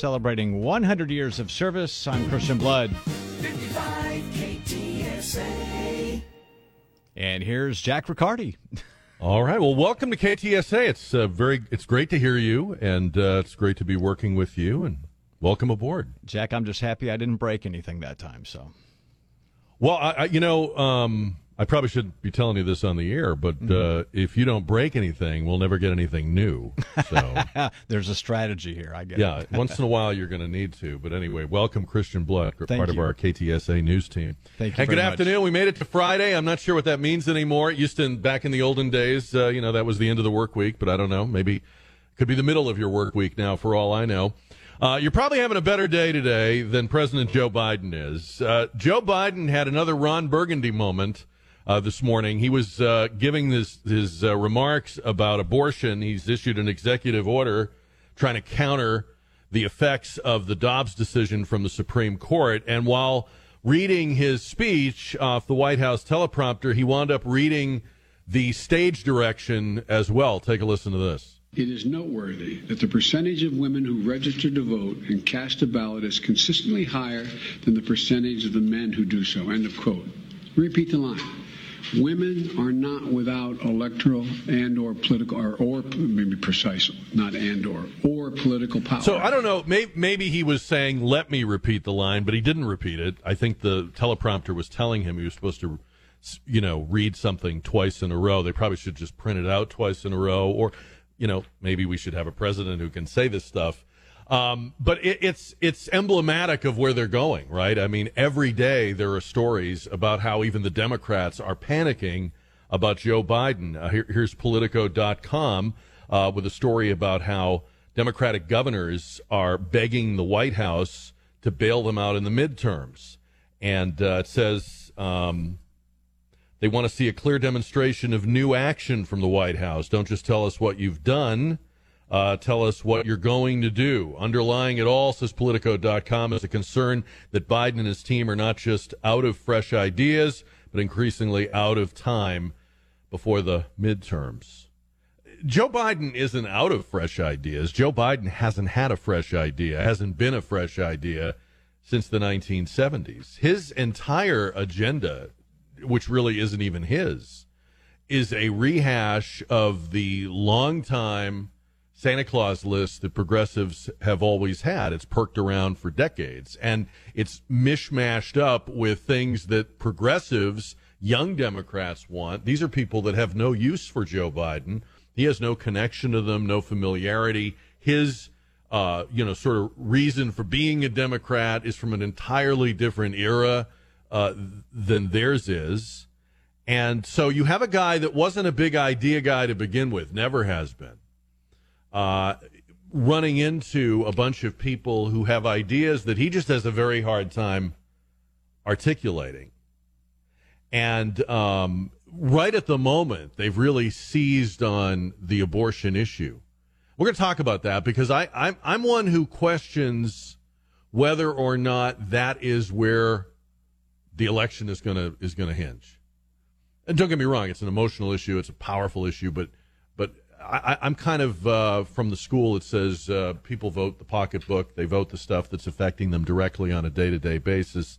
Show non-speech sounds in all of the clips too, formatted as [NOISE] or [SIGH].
celebrating 100 years of service. I'm Christian Blood. 55 KTSA. And here's Jack Riccardi. All right. Well, welcome to KTSA. It's uh, very, it's great to hear you, and uh, it's great to be working with you. And welcome aboard, Jack. I'm just happy I didn't break anything that time. So, well, I, I you know, um, I probably shouldn't be telling you this on the air, but mm-hmm. uh, if you don't break anything, we'll never get anything new. So [LAUGHS] there's a strategy here. I get yeah, once in a [LAUGHS] while you're going to need to. But anyway, welcome Christian Blood, Thank part you. of our KTSA news team. Thank you. And good much. afternoon. We made it to Friday. I'm not sure what that means anymore. It used to back in the olden days, uh, you know, that was the end of the work week. But I don't know. Maybe could be the middle of your work week now, for all I know. Uh, you're probably having a better day today than President Joe Biden is. Uh, Joe Biden had another Ron Burgundy moment uh, this morning. He was uh, giving this, his uh, remarks about abortion. He's issued an executive order trying to counter the effects of the Dobbs decision from the Supreme Court. And while reading his speech off the White House teleprompter, he wound up reading the stage direction as well. Take a listen to this. It is noteworthy that the percentage of women who register to vote and cast a ballot is consistently higher than the percentage of the men who do so. End of quote. Repeat the line. Women are not without electoral and or political or, or maybe precise, not and or or political power. So I don't know. Maybe, maybe he was saying, "Let me repeat the line," but he didn't repeat it. I think the teleprompter was telling him he was supposed to, you know, read something twice in a row. They probably should just print it out twice in a row, or, you know, maybe we should have a president who can say this stuff. Um, but it, it's it's emblematic of where they're going, right? I mean, every day there are stories about how even the Democrats are panicking about Joe Biden. Uh, here, here's Politico.com uh, with a story about how Democratic governors are begging the White House to bail them out in the midterms, and uh, it says. Um, they want to see a clear demonstration of new action from the White House. Don't just tell us what you've done uh, tell us what you're going to do. Underlying it all, says Politico.com, is a concern that Biden and his team are not just out of fresh ideas, but increasingly out of time before the midterms. Joe Biden isn't out of fresh ideas. Joe Biden hasn't had a fresh idea, hasn't been a fresh idea since the 1970s. His entire agenda, which really isn't even his, is a rehash of the long time Santa Claus list that progressives have always had. It's perked around for decades and it's mishmashed up with things that progressives, young Democrats want. These are people that have no use for Joe Biden. He has no connection to them, no familiarity. His, uh, you know, sort of reason for being a Democrat is from an entirely different era uh, than theirs is. And so you have a guy that wasn't a big idea guy to begin with, never has been uh, running into a bunch of people who have ideas that he just has a very hard time articulating. And um, right at the moment, they've really seized on the abortion issue. We're going to talk about that because I, I'm, I'm one who questions whether or not that is where the election is going to is going to hinge. And don't get me wrong, it's an emotional issue, it's a powerful issue, but I, am kind of uh, from the school that says uh, people vote the pocketbook, they vote the stuff that's affecting them directly on a day to day basis.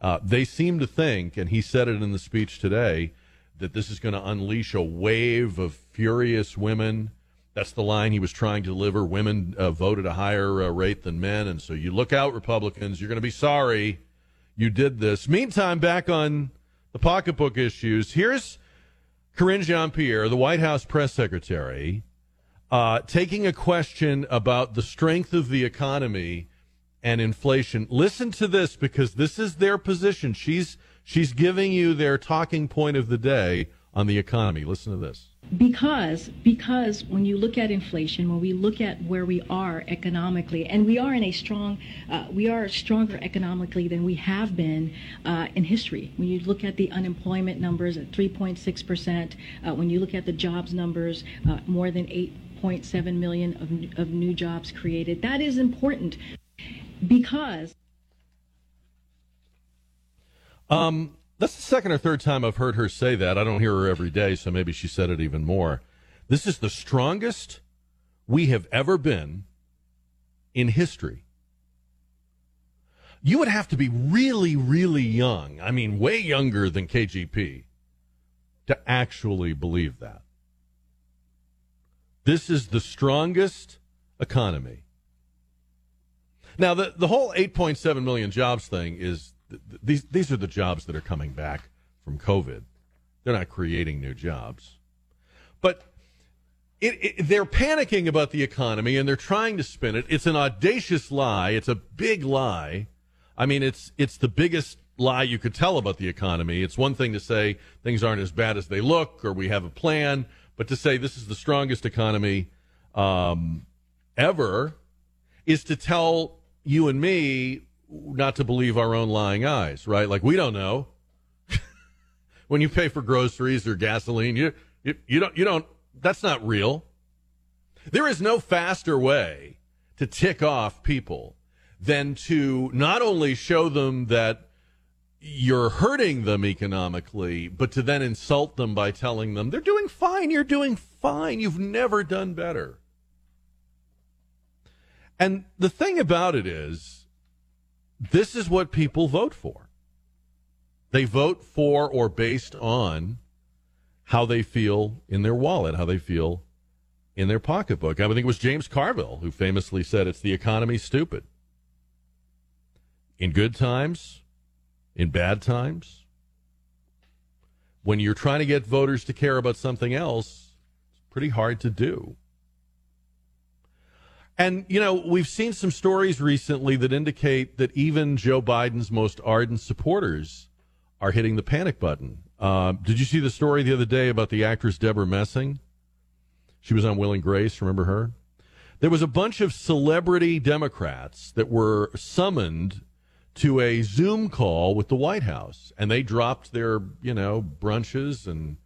Uh, they seem to think, and he said it in the speech today, that this is going to unleash a wave of furious women. That's the line he was trying to deliver. Women uh, vote at a higher uh, rate than men, and so you look out, Republicans. You're going to be sorry you did this. Meantime, back on the pocketbook issues, here's Karine Jean Pierre, the White House press secretary, uh, taking a question about the strength of the economy and inflation. Listen to this because this is their position. She's she's giving you their talking point of the day on the economy. Listen to this because because when you look at inflation when we look at where we are economically and we are in a strong uh, we are stronger economically than we have been uh, in history. When you look at the unemployment numbers at 3.6 percent uh, when you look at the jobs numbers uh, more than 8.7 million of, of new jobs created that is important. Because um that's the second or third time I've heard her say that. I don't hear her every day, so maybe she said it even more. This is the strongest we have ever been in history. You would have to be really, really young. I mean, way younger than KJP to actually believe that. This is the strongest economy. Now, the, the whole 8.7 million jobs thing is th- these, these are the jobs that are coming back from COVID. They're not creating new jobs. But it, it, they're panicking about the economy and they're trying to spin it. It's an audacious lie. It's a big lie. I mean, it's it's the biggest lie you could tell about the economy. It's one thing to say things aren't as bad as they look, or we have a plan, but to say this is the strongest economy um, ever is to tell you and me not to believe our own lying eyes, right? Like we don't know. [LAUGHS] when you pay for groceries or gasoline, you, you you don't you don't that's not real. There is no faster way to tick off people than to not only show them that you're hurting them economically, but to then insult them by telling them they're doing fine, you're doing fine, you've never done better. And the thing about it is, this is what people vote for. They vote for or based on how they feel in their wallet, how they feel in their pocketbook. I think it was James Carville who famously said, It's the economy, stupid in good times, in bad times. When you're trying to get voters to care about something else, it's pretty hard to do. And, you know, we've seen some stories recently that indicate that even Joe Biden's most ardent supporters are hitting the panic button. Uh, did you see the story the other day about the actress Debra Messing? She was on Will and Grace. Remember her? There was a bunch of celebrity Democrats that were summoned to a Zoom call with the White House, and they dropped their, you know, brunches and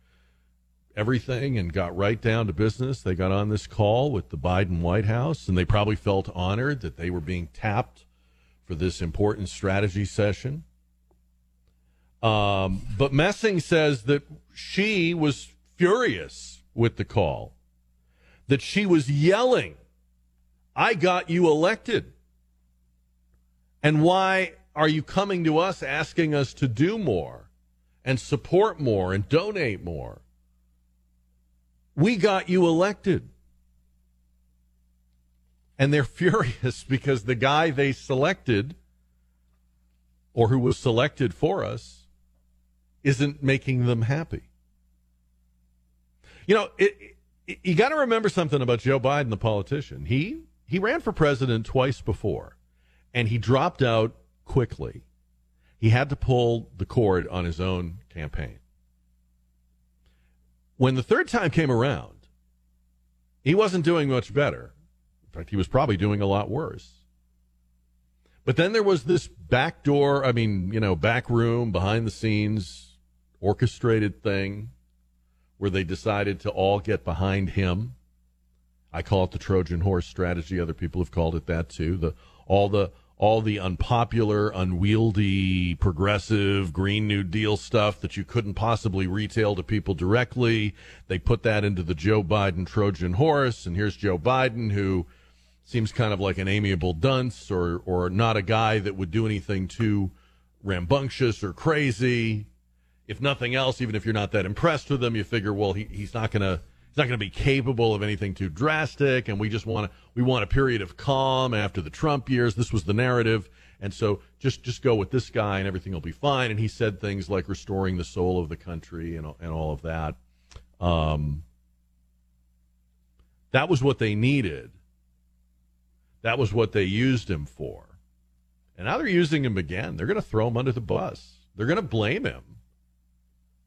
everything and got right down to business. They got on this call with the Biden White House, and they probably felt honored that they were being tapped for this important strategy session. Um, but Messing says that she was furious with the call, that she was yelling, I got you elected. And why are you coming to us asking us to do more and support more and donate more? We got you elected. And they're [LAUGHS] furious because the guy they selected or who was selected for us isn't making them happy. You know, it, it, you got to remember something about Joe Biden, the politician. He he ran for president twice before, and he dropped out quickly. He had to pull the cord on his own campaign. When the third time came around, he wasn't doing much better. In fact, he was probably doing a lot worse. But then there was this back door, I mean, you know, back room, behind the scenes, orchestrated thing where they decided to all get behind him. I call it the Trojan horse strategy. Other people have called it that too. The all the all the unpopular, unwieldy, progressive Green New Deal stuff that you couldn't possibly retail to people directly. They put that into the Joe Biden Trojan horse, and here's Joe Biden who seems kind of like an amiable dunce or or not a guy that would do anything too rambunctious or crazy. If nothing else, even if you're not that impressed with him, you figure, well, he, he's not going to he's not going to be capable of anything too drastic, and we just want to we want a period of calm after the Trump years. This was the narrative, and so just just go with this guy, and everything will be fine. And he said things like restoring the soul of the country and and all of that. Um, that was what they needed. That was what they used him for. And now they're using him again. They're going to throw him under the bus. They're going to blame him.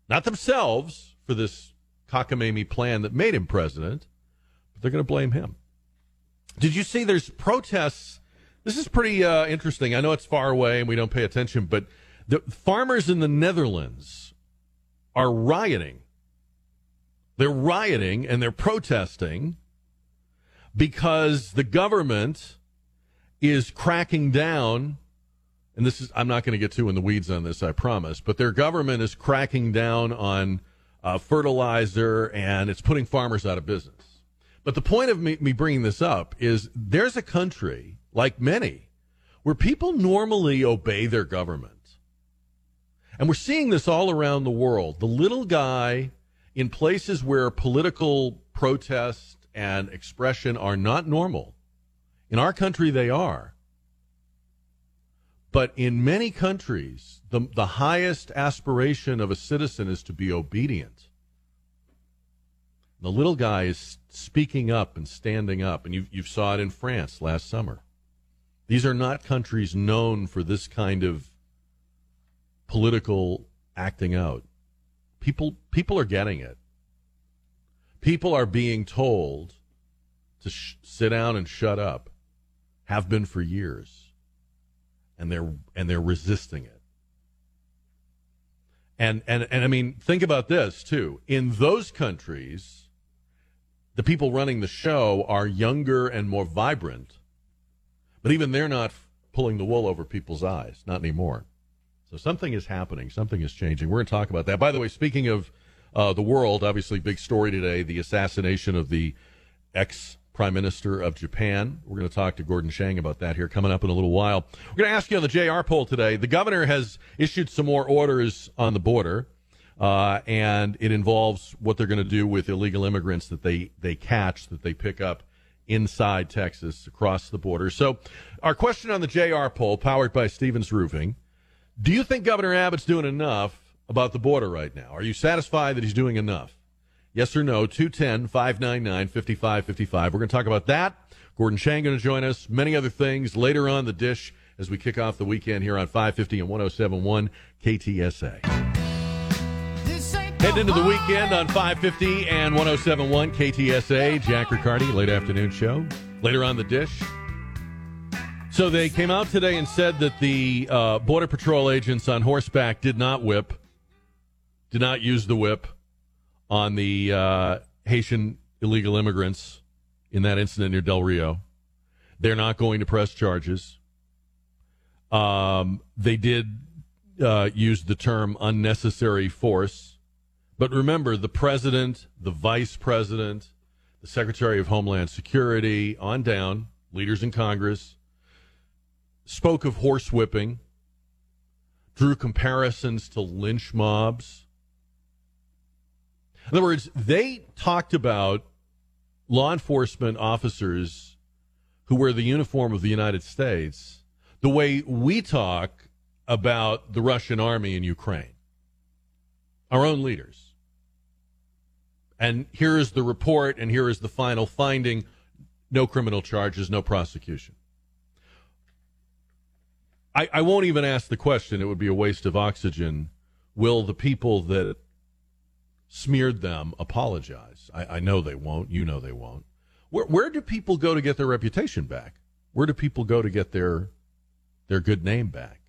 Not themselves for this cockamamie plan that made him president, but they're going to blame him. Did you see there's protests? This is pretty uh, interesting. I know it's far away and we don't pay attention, but the farmers in the Netherlands are rioting. They're rioting and they're protesting because the government is cracking down and this is I'm not going to get too in the weeds on this, I promise, but their government is cracking down on uh, fertilizer and it's putting farmers out of business. But the point of me, me bringing this up is there's a country like many where people normally obey their government. And we're seeing this all around the world. The little guy in places where political protest and expression are not normal. In our country, they are. But in many countries, the, the highest aspiration of a citizen is to be obedient. The little guy is speaking up and standing up, and you you saw it in France last summer. These are not countries known for this kind of political acting out. People people are getting it. People are being told to sh- sit down and shut up. Have been for years. And they're and they're resisting it. And and and I mean think about this too. In those countries the people running the show are younger and more vibrant. But even they're not pulling the wool over people's eyes, not anymore. So something is happening. Something is changing. We're going to talk about that. By the way, speaking of uh, the world, obviously, big story today the assassination of the ex Prime Minister of Japan. We're going to talk to Gordon Chang about that here coming up in a little while. We're going to ask you on the JR poll today. The governor has issued some more orders on the border. Uh, and it involves what they're going to do with illegal immigrants that they, they catch, that they pick up inside Texas across the border. So, our question on the JR poll, powered by Stevens Roofing Do you think Governor Abbott's doing enough about the border right now? Are you satisfied that he's doing enough? Yes or no? 210 599 5555. We're going to talk about that. Gordon Chang going to join us. Many other things later on the dish as we kick off the weekend here on 550 and 1071 KTSA. Heading into the weekend on 550 and 1071 KTSA. Jack Riccardi, late afternoon show. Later on the dish. So they came out today and said that the uh, Border Patrol agents on horseback did not whip, did not use the whip on the uh, Haitian illegal immigrants in that incident near Del Rio. They're not going to press charges. Um, they did uh, use the term unnecessary force but remember, the president, the vice president, the secretary of Homeland Security, on down, leaders in Congress, spoke of horsewhipping, drew comparisons to lynch mobs. In other words, they talked about law enforcement officers who wear the uniform of the United States the way we talk about the Russian army in Ukraine. Our own leaders and here is the report, and here is the final finding no criminal charges, no prosecution. I, I won't even ask the question, it would be a waste of oxygen. Will the people that smeared them apologize? I, I know they won't. You know they won't. Where, where do people go to get their reputation back? Where do people go to get their their good name back?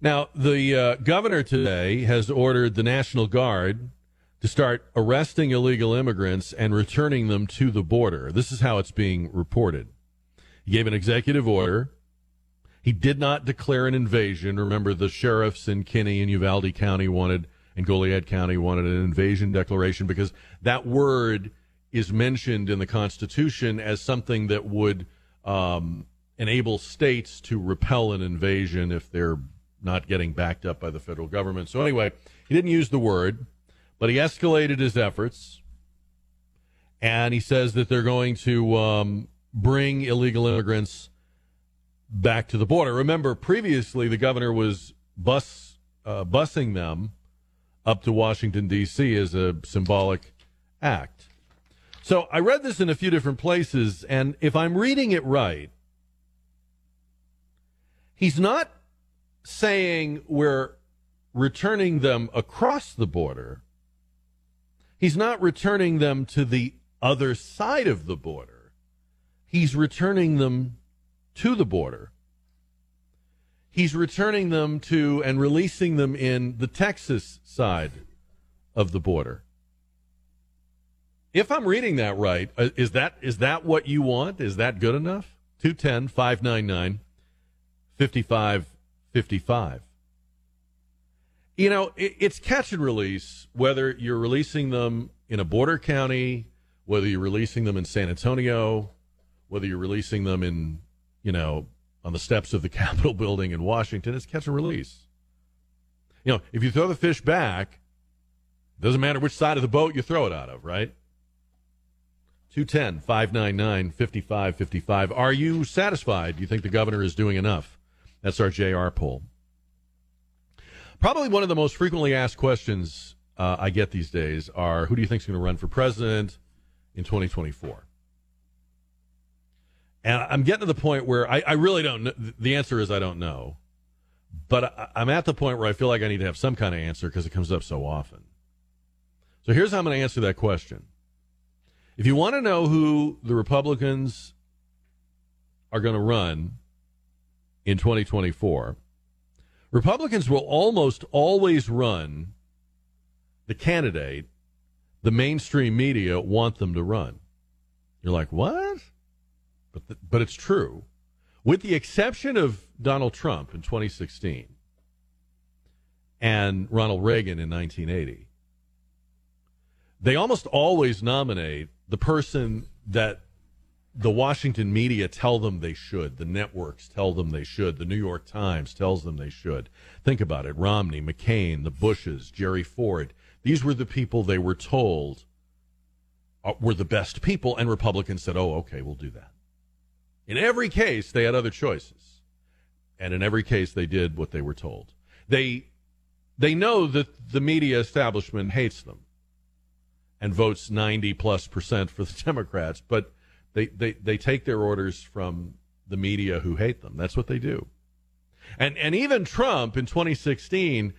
Now, the uh, governor today has ordered the National Guard to start arresting illegal immigrants and returning them to the border. This is how it's being reported. He gave an executive order. He did not declare an invasion. Remember, the sheriffs in Kinney and Uvalde County wanted, and Goliad County wanted an invasion declaration because that word is mentioned in the Constitution as something that would um, enable states to repel an invasion if they're not getting backed up by the federal government. So, anyway, he didn't use the word, but he escalated his efforts. And he says that they're going to um, bring illegal immigrants back to the border. Remember, previously the governor was bus uh, busing them up to Washington D.C. as a symbolic act. So I read this in a few different places, and if I'm reading it right, he's not saying we're returning them across the border. He's not returning them to the other side of the border. He's returning them to the border. He's returning them to and releasing them in the Texas side of the border. If I'm reading that right, uh, is that is that what you want? Is that good enough? 210 599 55 55. You know, it, it's catch and release, whether you're releasing them in a border county, whether you're releasing them in San Antonio, whether you're releasing them in, you know, on the steps of the [LAUGHS] Capitol building in Washington, it's catch and release. You know, if you throw the fish back, doesn't matter which side of the boat you throw it out of, right? 210 599 5555. Are you satisfied? Do you think the governor is doing enough? That's our JR poll. Probably one of the most frequently asked questions uh, I get these days are who do you think is going to run for president in 2024? And I'm getting to the point where I, I really don't know. The answer is I don't know. But I, I'm at the point where I feel like I need to have some kind of answer because it comes up so often. So here's how I'm going to answer that question. If you want to know who the Republicans are going to run in 2024, Republicans will almost always run the candidate the mainstream media want them to run. You're like, what? But, the, but it's true. With the exception of Donald Trump in 2016 and Ronald Reagan in 1980, they almost always nominate the person that the Washington media tell them they should. The networks tell them they should. The New York Times tells them they should. Think about it Romney, McCain, the Bushes, Jerry Ford. These were the people they were told uh, were the best people, and Republicans said, oh, okay, we'll do that. In every case, they had other choices. And in every case, they did what they were told. They, they know that the media establishment hates them and votes 90 plus percent for the [LAUGHS] Democrats, but they, they, they take their orders from the media who hate them. That's what they do. And, and even Trump in 2016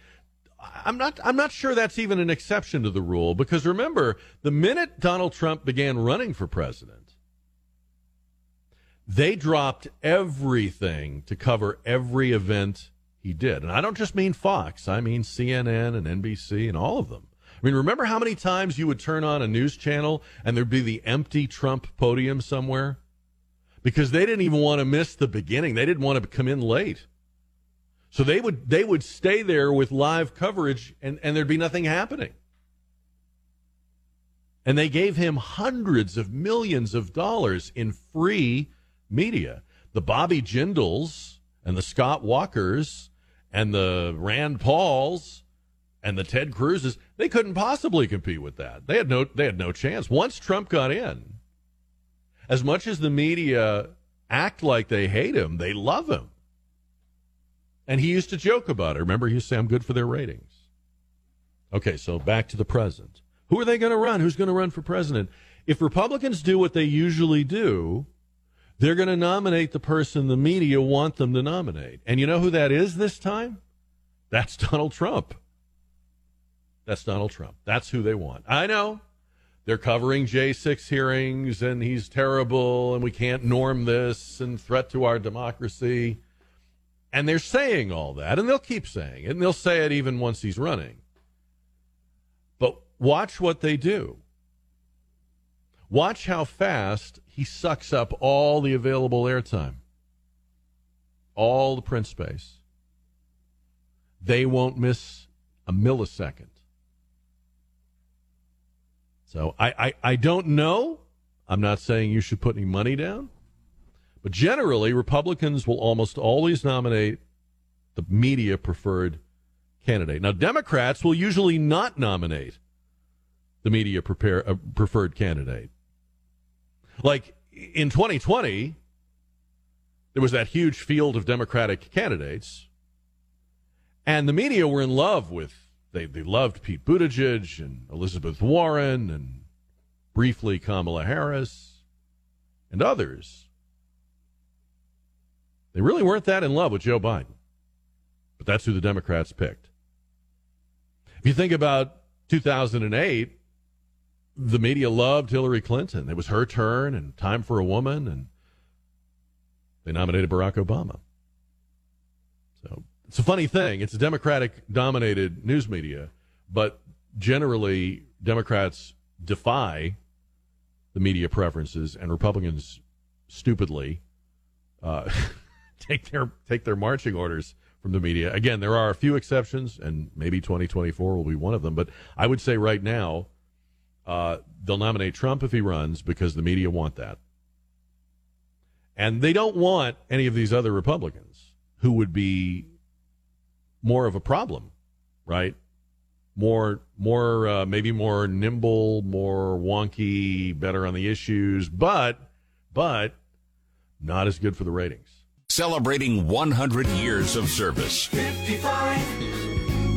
I'm not I'm not sure that's even an exception to the rule because remember the minute Donald Trump began running for president they dropped everything to cover every event he did. And I don't just mean Fox. I mean CNN and NBC and all of them. I mean remember how many times you would turn on a news channel and there'd be the empty Trump podium somewhere? Because they didn't even want to miss the beginning. They didn't want to come in late. So they would they would stay there with live coverage and, and there'd be nothing happening. And they gave him hundreds of millions of dollars in free media. The Bobby Jindals and the Scott Walkers and the Rand Pauls and the Ted Cruzes, they couldn't possibly compete with that. They had no they had no chance. Once Trump got in, as much as the media act like they hate him, they love him. And he used to joke about it. Remember, he used to say, I'm good for their ratings. Okay, so back to the present. Who are they going to run? Who's going to run for president? If Republicans do what they usually do, they're going to nominate the person the media want them to nominate. And you know who that is this time? That's Donald Trump. That's Donald Trump. That's who they want. I know. They're covering J6 hearings and he's terrible and we can't norm this and threat to our democracy. And they're saying all that, and they'll keep saying it, and they'll say it even once he's running. But watch what they do. Watch how fast he sucks up all the available airtime, all the print space. They won't miss a millisecond. So I, I, I don't know. I'm not saying you should put any money down. But generally, Republicans will almost always nominate the media preferred candidate. Now, Democrats will usually not nominate the media prepare, uh, preferred candidate. Like in 2020, there was that huge field of Democratic candidates, and the media were in love with, they, they loved Pete Buttigieg and Elizabeth Warren and briefly Kamala Harris and others. They really weren't that in love with Joe Biden. But that's who the Democrats picked. If you think about 2008, the media loved Hillary Clinton. It was her turn and time for a woman, and they nominated Barack Obama. So it's a funny thing. It's a Democratic dominated news media, but generally, Democrats defy the media preferences, and Republicans stupidly. Uh, [LAUGHS] take their take their marching orders from the media. Again, there are a few exceptions, and maybe 2024 will be one of them. But I would say right now, uh, they'll nominate Trump if he runs because the media want that. And they don't want any of these other Republicans who would be more of a problem, right? More, more, uh, maybe more nimble, more wonky, better on the issues, but, but not as good for the ratings. Celebrating 100 years of service. 55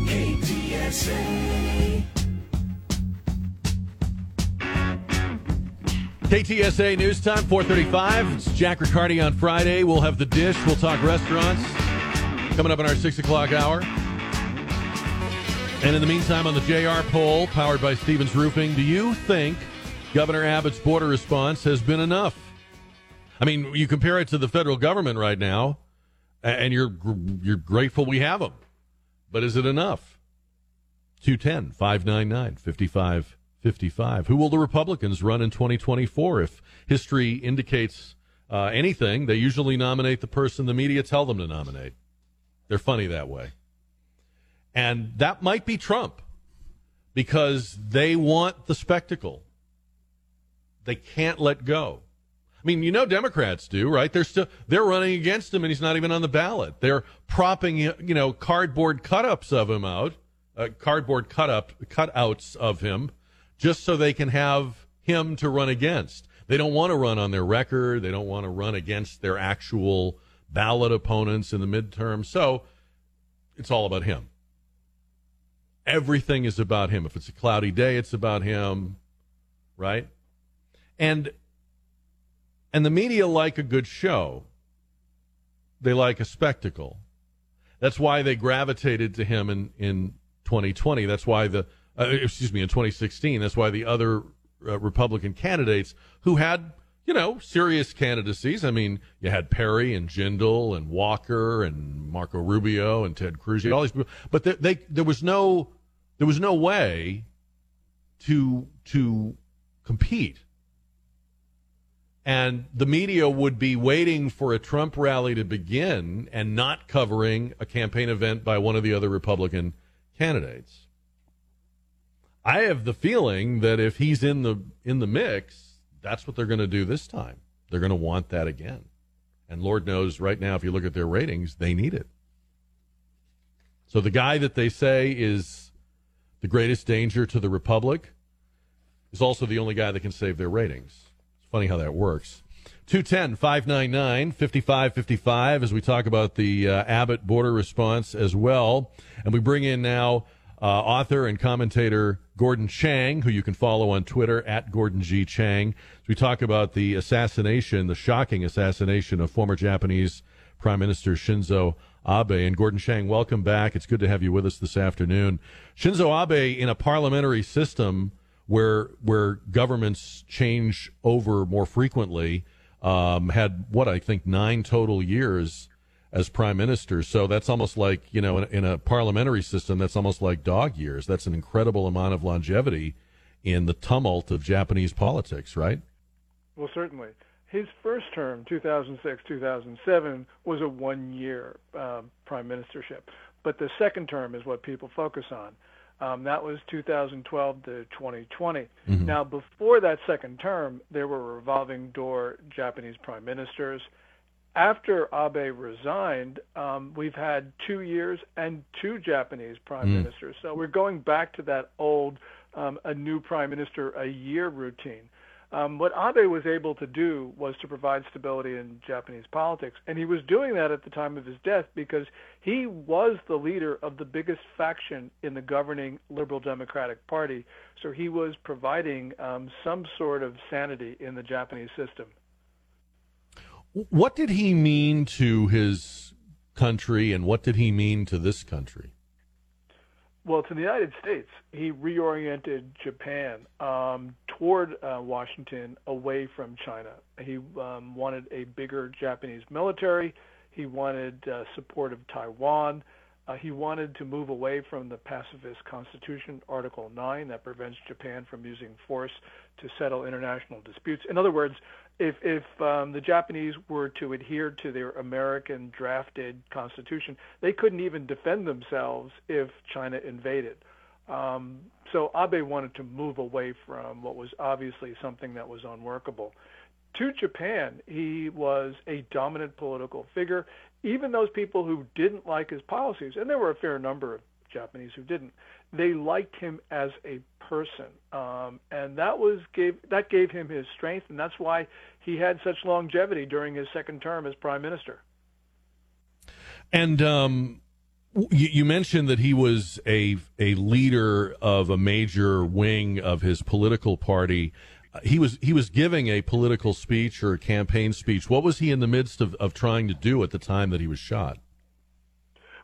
KTSA. KTSA News Time, 435. It's Jack Riccardi on Friday. We'll have the dish. We'll talk restaurants coming up in our 6 o'clock hour. And in the meantime, on the JR poll, powered by Stevens Roofing, do you think Governor Abbott's border response has been enough? I mean, you compare it to the federal government right now, and you're you're grateful we have them. But is it enough? 210 599 5555. Who will the Republicans run in 2024? If history indicates uh, anything, they usually nominate the person the media tell them to nominate. They're funny that way. And that might be Trump because they want the spectacle. They can't let go. I mean, you know, Democrats do, right? They're still they're running against him, and he's not even on the ballot. They're propping, you know, cardboard cut-ups of him out, uh, cardboard cut-up cutouts of him, just so they can have him to run against. They don't want to run on their record. They don't want to run against their actual ballot opponents in the midterm. So it's all about him. Everything is about him. If it's a cloudy day, it's about him, right? And and the media like a good show. They like a spectacle. That's why they gravitated to him in, in 2020. That's why the, uh, excuse me, in 2016. That's why the other uh, Republican candidates who had, you know, serious candidacies. I mean, you had Perry and Jindal and Walker and Marco Rubio and Ted Cruz, all these people. But they, they, there was no, there was no way to, to compete and the media would be waiting for a Trump rally to begin and not covering a campaign event by one of the other Republican candidates. I have the feeling that if he's in the in the mix, that's what they're going to do this time. They're going to want that again. And Lord knows right now if you look at their ratings, they need it. So the guy that they say is the greatest danger to the republic is also the only guy that can save their ratings. It's funny how that works. 210 599 5555 as we talk about the uh, Abbott border response as well. And we bring in now uh, author and commentator Gordon Chang, who you can follow on Twitter at Gordon G. Chang. We talk about the assassination, the shocking assassination of former Japanese Prime Minister Shinzo Abe. And Gordon Chang, welcome back. It's good to have you with us this afternoon. Shinzo Abe, in a parliamentary system, where where governments change over more frequently. Um, had what I think nine total years as prime minister. So that's almost like you know in, in, a parliamentary system that's almost like dog years. That's an incredible amount of longevity in the tumult of Japanese politics, right? Well, certainly. His first term, 2006 2007, was a one year uh, prime ministership. But the second term is what people focus on. Um, that was 2012 to 2020. Mm-hmm. Now, before that second term, there were revolving door Japanese prime ministers. After Abe resigned, um, we've had two years and two Japanese prime mm. ministers. So we're going back to that old um, a new prime minister a year routine. Um, what Abe was able to do was to provide stability in Japanese politics, and he was doing that at the time of his death because he was the leader of the biggest faction in the governing Liberal Democratic Party. So he was providing um, some sort of sanity in the Japanese system. What did he mean to his country, and what did he mean to this country? Well, to the United States, he reoriented Japan um, toward uh, Washington, away from China. He um, wanted a bigger Japanese military. He wanted uh, support of Taiwan. Uh, he wanted to move away from the pacifist constitution, Article 9, that prevents Japan from using force to settle international disputes. In other words, if, if um, the Japanese were to adhere to their American drafted constitution, they couldn't even defend themselves if China invaded. Um, so Abe wanted to move away from what was obviously something that was unworkable. to Japan, he was a dominant political figure. Even those people who didn't like his policies, and there were a fair number of Japanese who didn't, they liked him as a person, um, and that was gave that gave him his strength, and that's why he had such longevity during his second term as prime minister. And um, you, you mentioned that he was a a leader of a major wing of his political party. Uh, He was he was giving a political speech or a campaign speech. What was he in the midst of, of trying to do at the time that he was shot?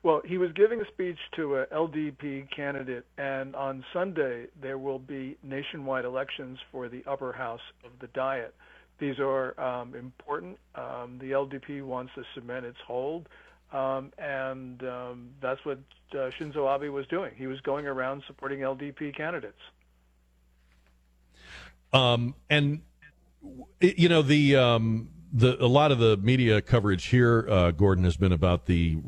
Well, he was giving a speech to a LDP candidate, and on Sunday there will be nationwide elections for the upper house of the Diet. These are um, important. Um, the LDP wants to cement its hold, um, and um, that's what uh, Shinzo Abe was doing. He was going around supporting LDP candidates. Um, and you know the um, the a lot of the media coverage here, uh, Gordon, has been about the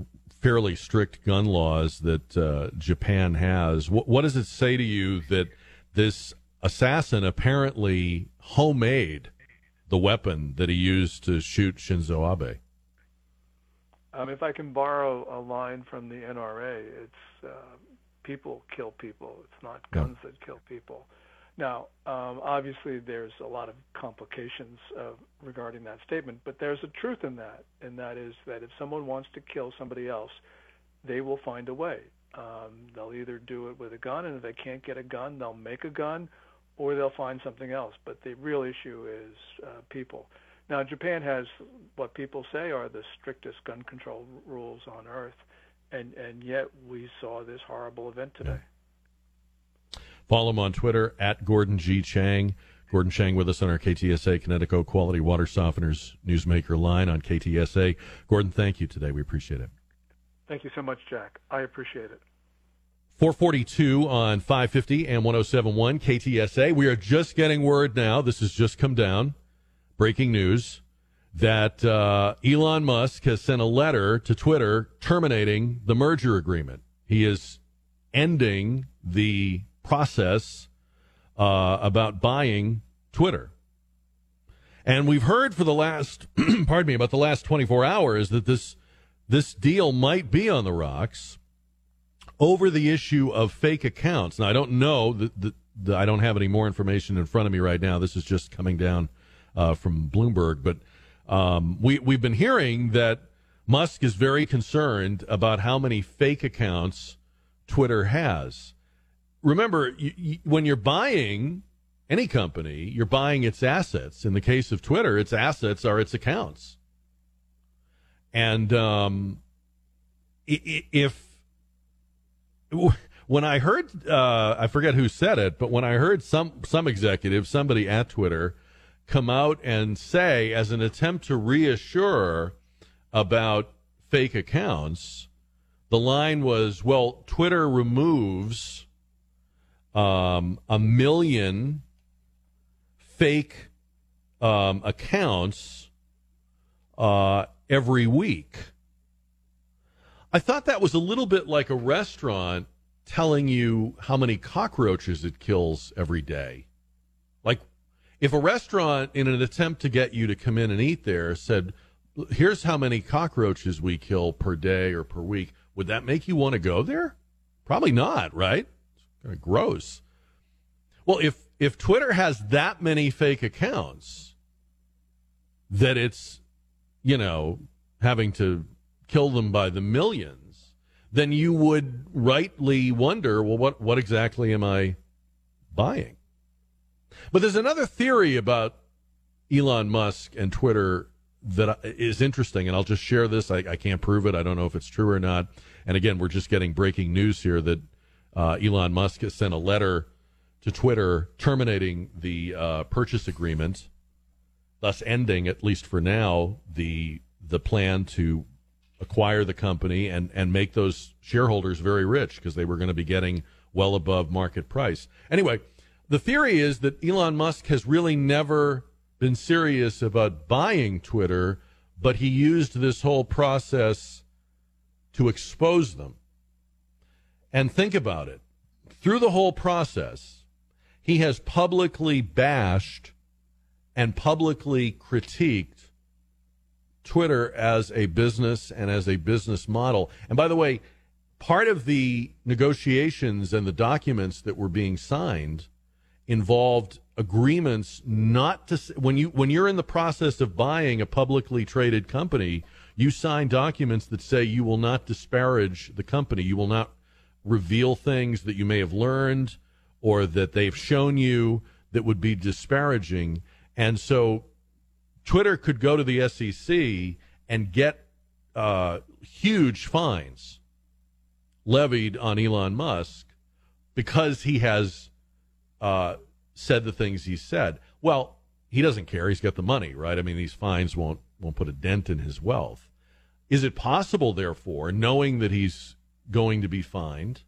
fairly strict gun laws that uh, Japan has. What, what does it say to you that this assassin apparently homemade the weapon that he used to shoot Shinzo Abe? Um, if I can borrow a line from the NRA, it's uh, people kill people. It's not Yeah. guns that kill people. Now, um, obviously, there's a lot of complications uh, regarding that statement, but there's a truth in that, and that is that if someone wants to kill somebody else, they will find a way. Um, they'll either do it with a gun, and if they can't get a gun, they'll make a gun, or they'll find something else. But the real issue is uh, people. Now, Japan has what people say are the strictest gun control rules on earth, and and yet we saw this horrible event today. Follow him on Twitter at Gordon G. Chang. Gordon Chang with us on our KTSA Connecticut Quality Water Softeners Newsmaker line on KTSA. Gordon, thank you today. We appreciate it. Thank you so much, Jack. I appreciate it. 442 on 550 and 1071 KTSA. We are just getting word now. This has just come down. Breaking news that uh, Elon Musk has sent a letter to Twitter terminating the merger agreement. He is ending the process uh, about buying Twitter. And we've heard for the last, [CLEARS THROAT] pardon me, about the last 24 hours that this this deal might be on the rocks over the issue of fake accounts. Now, I don't know that I don't have any more information in front of me right now. This is just coming down uh, from Bloomberg, but um, we we've been hearing that Musk is very concerned about how many fake accounts Twitter has. Remember, you, you, when you're buying any company, you're buying its assets. In the case of Twitter, its assets are its accounts. And um, if when I heard, uh, I forget who said it, but when I heard some some executive, somebody at Twitter, come out and say, as an attempt to reassure about fake accounts, the line was, "Well, Twitter removes um, a million fake um, accounts uh, every week." I thought that was a little bit like a restaurant telling you how many cockroaches it kills every day. Like, if a restaurant, in an attempt to get you to come in and eat there, said, here's how many cockroaches we kill per day or per week, would that make you want to go there? Probably not, right? It's kind of gross. Well, if if Twitter has that many fake accounts that it's, you know, having to kill them by the millions, then you would rightly wonder, well, what, what exactly am I buying? But there's another theory about Elon Musk and Twitter that is interesting, and I'll just share this. I, I can't prove it. I don't know if it's true or not. And again, we're just getting breaking news here that uh, Elon Musk has sent a letter to Twitter terminating the uh, purchase agreement, thus ending, at least for now, the the plan to acquire the company and, and make those shareholders very rich because they were going to be getting well above market price. Anyway, the theory is that Elon Musk has really never been serious about buying Twitter, but he used this whole process to expose them. And think about it. Through the whole process, he has publicly bashed and publicly critiqued Twitter as a business and as a business model. And by the way, part of the negotiations and the documents that were being signed involved agreements not to when you when you're in the process of buying a publicly traded company you sign documents that say you will not disparage the company you will not reveal things that you may have learned or that they've shown you that would be disparaging and so Twitter could go to the SEC and get uh, huge fines levied on Elon Musk because he has uh, said the things he said. Well, he doesn't care. He's got the money, right? I mean, these fines won't won't put a dent in his wealth. Is it possible, therefore, knowing that he's going to be fined,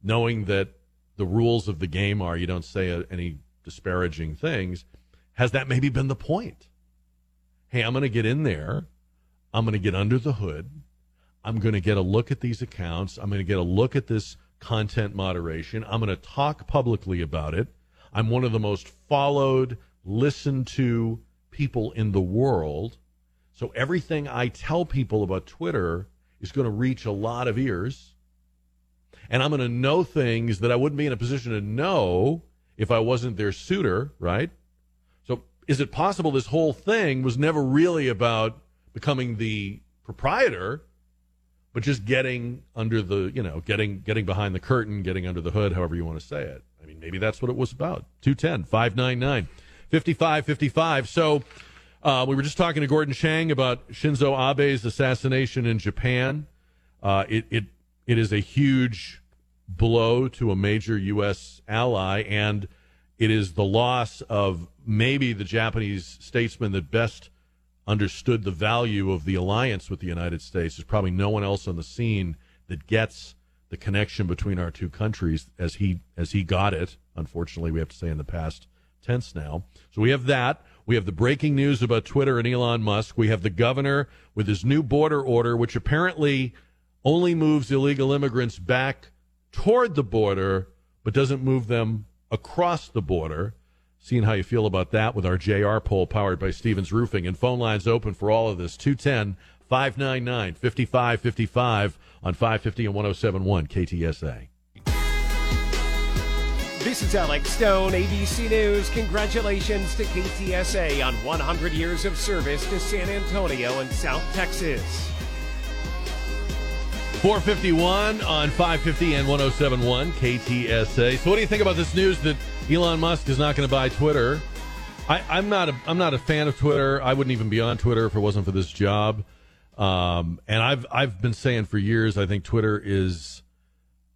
knowing that the rules of the game are you don't say any disparaging things, has that maybe been the point? Hey, I'm going to get in there. I'm going to get under the hood. I'm going to get a look at these accounts. I'm going to get a look at this content moderation. I'm going to talk publicly about it. I'm one of the most followed, listened to people in the world. So everything I tell people about Twitter is going to reach a lot of ears. And I'm going to know things that I wouldn't be in a position to know if I wasn't their suitor, right? Is it possible this whole thing was never really about becoming the proprietor? but just getting under the, you know, getting getting behind the curtain, getting under the hood, however you want to say it. I mean, maybe that's what it was about. 210 599 5555. So uh, we were just talking to Gordon Chang about Shinzo Abe's assassination in Japan. Uh, it, it, it is a huge blow to a major U.S. ally, and it is the loss of maybe the Japanese statesman that best understood the value of the alliance with the United States. There's probably no one else on the scene that gets the connection between our two countries as he as he got it. Unfortunately, we have to say in the past tense now. So we have that. We have the breaking news about Twitter and Elon Musk. We have the governor with his new border order, which apparently only moves illegal immigrants back toward the border, but doesn't move them across the border seeing how you feel about that with our JR poll powered by Stevens Roofing. And phone lines open for all of this 210 599 5555 on 550 and 1071 KTSA. This is Alex Stone, ABC News. Congratulations to KTSA on 100 years of service to San Antonio and South Texas. 451 on 550 and 1071 KTSA. So, what do you think about this news that Elon Musk is not going to buy Twitter? I, am not a I'm not a fan of Twitter. I wouldn't even be on Twitter if it wasn't for this job. Um, and I've I've been saying for years I think Twitter is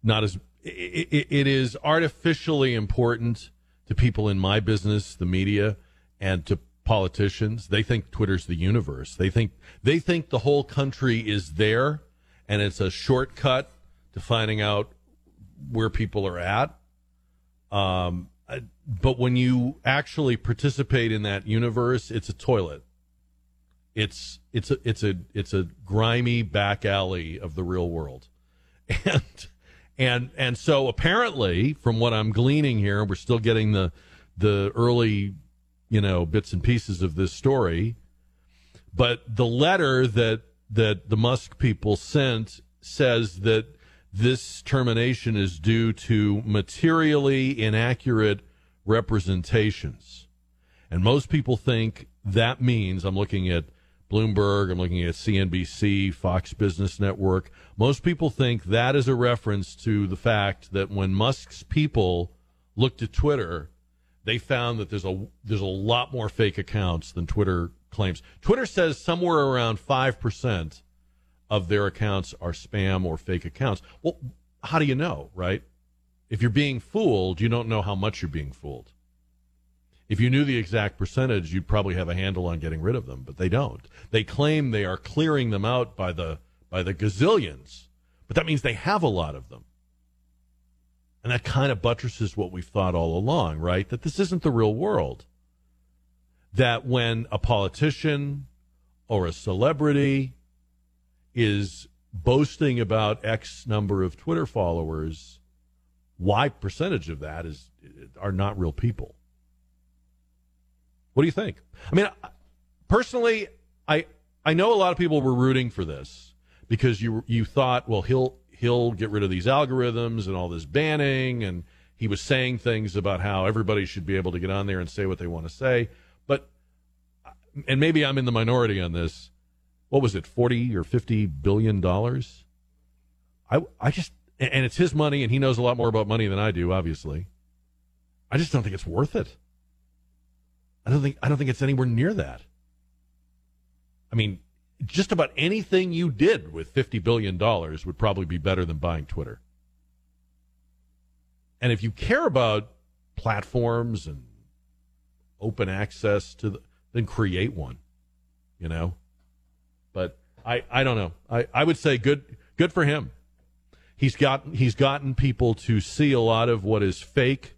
not as it, it, it is artificially important to people in my business, the media, and to politicians. They think Twitter's the universe. They think they think the whole country is there and it's a shortcut to finding out where people are at. Um, but when you actually participate in that universe, it's a toilet. It's it's a it's a it's a grimy back alley of the real world, [LAUGHS] and and and so apparently, from what I'm gleaning here, we're still getting the the early, you know, bits and pieces of this story. But the letter that that the Musk people sent says that this termination is due to materially inaccurate representations. And most people think that means I'm looking at Bloomberg, I'm looking at CNBC, Fox Business Network. Most people think that is a reference to the fact that when Musk's people looked at Twitter, they found that there's a there's a lot more fake accounts than Twitter claims. Twitter says somewhere around 5% of their accounts are spam or fake accounts. Well, how do you know, right? If you're being fooled, you don't know how much you're being fooled. If you knew the exact percentage, you'd probably have a handle on getting rid of them, but they don't. They claim they are clearing them out by the by the gazillions, but that means they have a lot of them. And that kind of buttresses what we've thought all along, right? That this isn't the real world that when a politician or a celebrity is boasting about X number of Twitter followers, Y percentage of that is are not real people. What do you think? I mean, personally, I I know a lot of people were rooting for this because you you thought, well, he'll he'll get rid of these algorithms and all this banning, and he was saying things about how everybody should be able to get on there and say what they want to say. And maybe I'm in the minority on this. What was it, forty or fifty billion dollars? I I just and it's his money, and he knows a lot more about money than I do, obviously. I just don't think it's worth it. I don't think I don't think it's anywhere near that. I mean, just about anything you did with $50 billion would probably be better than buying Twitter. And if you care about platforms and open access to the, then create one, you know? But I, I don't know. I, I would say good, good for him. He's got, he's gotten people to see a lot of what is fake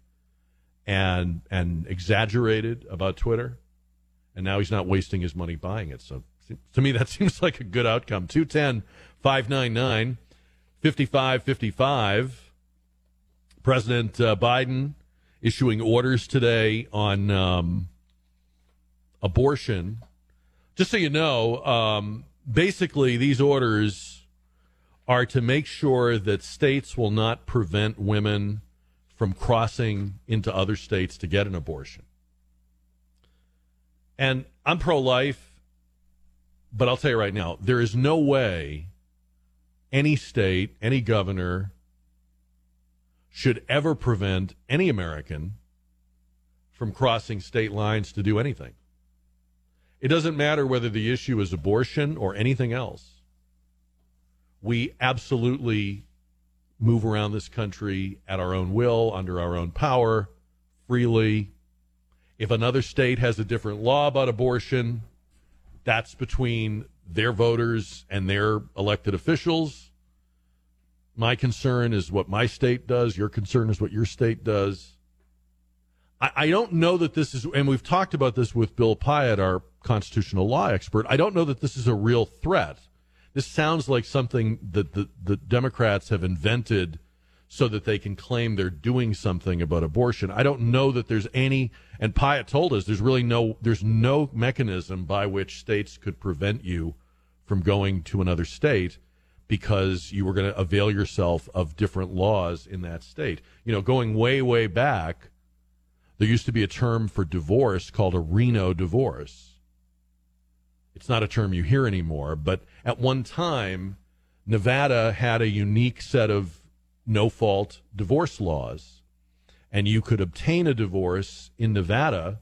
and, and exaggerated about Twitter. And now he's not wasting his money buying it. So to me, that [LAUGHS] seems like a good outcome. 210 599 5555. President uh, Biden issuing orders today on um, abortion. Just so you know, um, basically, these orders are to make sure that states will not prevent women from crossing into other states to get an abortion. And I'm pro life but I'll tell you right now, there is no way any state, any governor should ever prevent any American from crossing state lines to do anything. It doesn't matter whether the issue is abortion or anything else. We absolutely move around this country at our own will, under our own power, freely. If another state has a different law about abortion, that's between their voters and their elected officials. My concern is what my state does. Your concern is what your state does. I, I don't know that this is, and we've talked about this with Bill Pyatt, our constitutional law expert. I don't know that this is a real threat. This sounds like something that the, the Democrats have invented so that they can claim they're doing something about abortion. I don't know that there's any, and Pyatt told us there's really no, there's no mechanism by which states could prevent you from going to another state because you were going to avail yourself of different laws in that state. You know, going way, way back, there used to be a term for divorce called a Reno divorce. It's not a term you hear anymore, but at one time, Nevada had a unique set of no fault divorce laws. And you could obtain a divorce in Nevada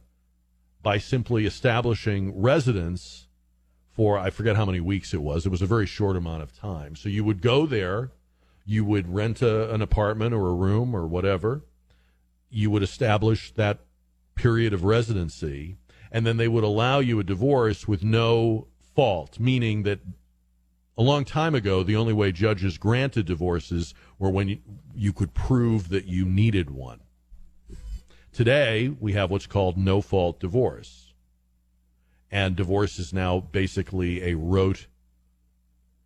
by simply establishing residence for, I forget how many weeks it was. It was a very short amount of time. So you would go there, you would rent a, an apartment or a room or whatever, you would establish that period of residency, and then they would allow you a divorce with no fault, meaning that a long time ago, the only way judges granted divorces were when you, you could prove that you needed one. Today, we have what's called no fault divorce. And divorce is now basically a rote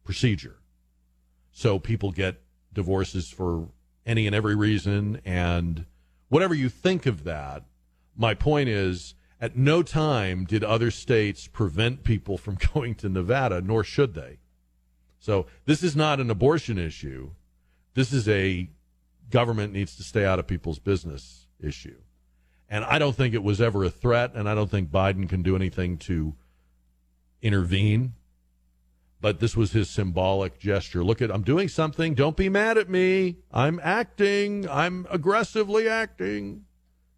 procedure. So people get divorces for any and every reason. And whatever you think of that, my point is at no time did other states prevent people from [LAUGHS] going to Nevada, nor should they. So this is not an abortion issue. This is a government needs to stay out of people's business issue. And I don't think it was ever a threat, and I don't think Biden can do anything to intervene. But this was his symbolic gesture. Look at, I'm doing something. Don't be mad at me. I'm acting. I'm aggressively acting.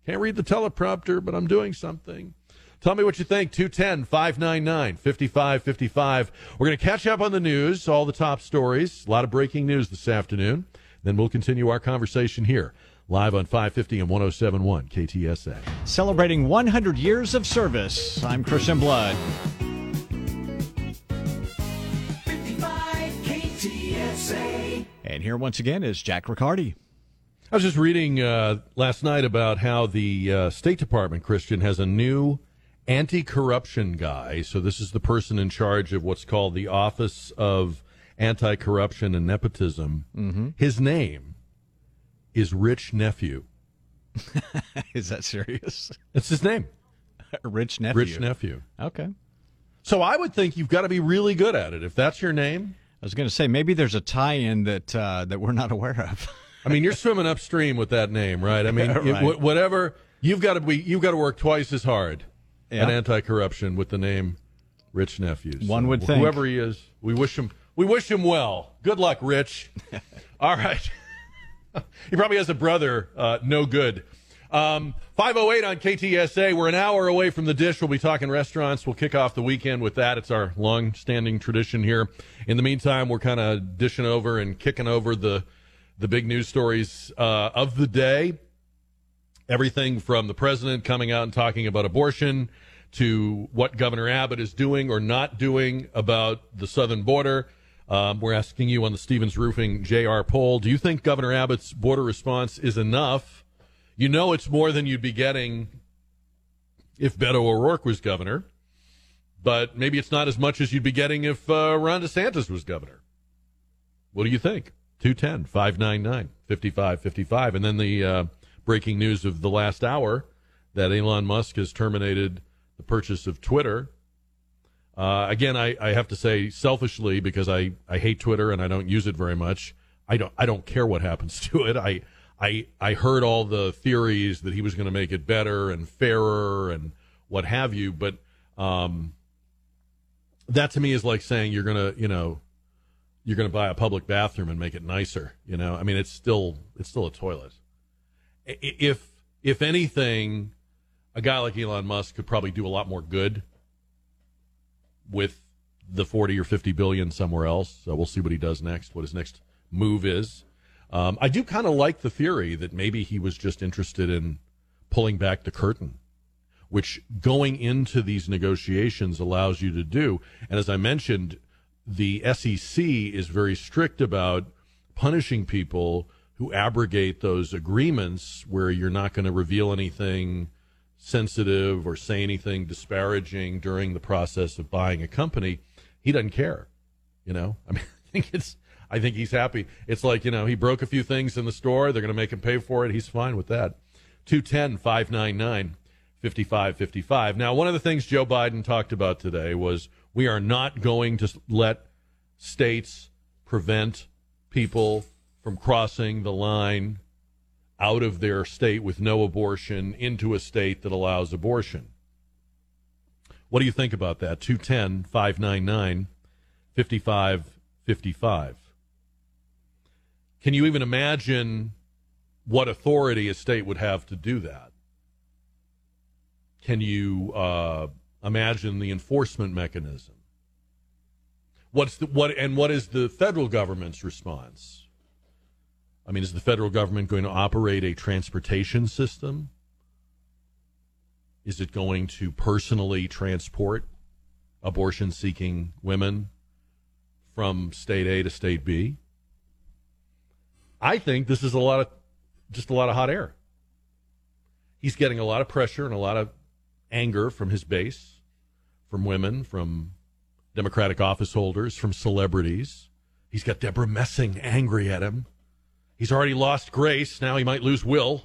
Can't read the teleprompter, but I'm doing something. Tell me what you think. 210 599 5555. We're going to catch up on the news, all the top stories, a lot of breaking news this afternoon. Then we'll continue our conversation here, live on 550 and 1071 KTSA. Celebrating 100 years of service. I'm Christian Blood. 55 KTSA. And here once again is Jack Riccardi. I was just reading uh, last night about how the uh, State Department, Christian, has a new anti corruption guy. So, this is the person in charge of what's called the Office of Anti Corruption and Nepotism. Mm-hmm. His name is Rich Nephew. [LAUGHS] is that serious? That's his name. [LAUGHS] Rich nephew. Rich nephew. Okay. So I would think you've got to be really good at it if that's your name. I was going to say maybe there's a tie-in that uh, that we're not aware of. [LAUGHS] I mean, you're swimming upstream with that name, right? I mean, [LAUGHS] Right. it- whatever you've got to be, you've got to work twice as hard Yeah. at anti-corruption with the name Rich Nephews. One would think. whoever he is, we wish him we wish him well. Good luck, Rich. [LAUGHS] All right. [LAUGHS] he probably has a brother, uh, no good. Um, 508 on KTSA. We're an hour away from the dish. We'll be talking restaurants. We'll kick off the weekend with that. It's our long standing tradition here. In the meantime, we're kind of dishing over and kicking over the, the big news stories uh, of the day. Everything from the president coming out and talking about abortion to what Governor Abbott is doing or not doing about the southern border. Um, we're asking you on the Stevens Roofing JR poll do you think Governor Abbott's border response is enough? You know it's more than you'd be getting if Beto O'Rourke was governor, but maybe it's not as much as you'd be getting if uh, Ron DeSantis was governor. What do you think? 210 599 5555. And then the uh, breaking news of the last hour that Elon Musk has terminated the purchase of Twitter. Uh, again, I, I have to say selfishly because I, I hate Twitter and I don't use it very much. I don't I don't care what happens [LAUGHS] to it. I I I heard all the theories that he was going to make it better and fairer and what have you, but um, that to me is like saying you're gonna you know you're going to buy a public bathroom and make it nicer. You know, I mean, it's still it's still a toilet. If if anything, a guy like Elon Musk could probably do a lot more good with the forty or fifty billion somewhere else. So we'll see what he does next. What his next move is. Um, I do kind of like the theory that maybe he was just interested in pulling back the curtain which going into these negotiations allows you to do. And as I mentioned, the SEC is very strict about punishing people who abrogate those agreements where you're not going to reveal anything sensitive or say anything disparaging during the process of buying a company. He doesn't care. You know, I mean, [LAUGHS] I think it's, I think he's happy. It's like, you know, he broke a few things in the store. They're going to make him pay for it. He's fine with that. 210 599 5555. Now, one of the things Joe Biden talked about today was we are not going to let states prevent people from crossing the line out of their state with no abortion into a state that allows abortion. What do you think about that? 210 599 5555. Can you even imagine what authority a state would have to do that? Can you uh, imagine the enforcement mechanism? What's the, what and what is the federal government's response? I mean, is the federal government going to operate a transportation system? Is it going to personally transport abortion seeking women from state A to state B? I think this is a lot of just a lot of hot air. He's getting a lot of pressure and a lot of anger from his base, from women, from Democratic office holders, from celebrities. He's got Debra Messing angry at him. He's already lost Grace. Now he might lose Will.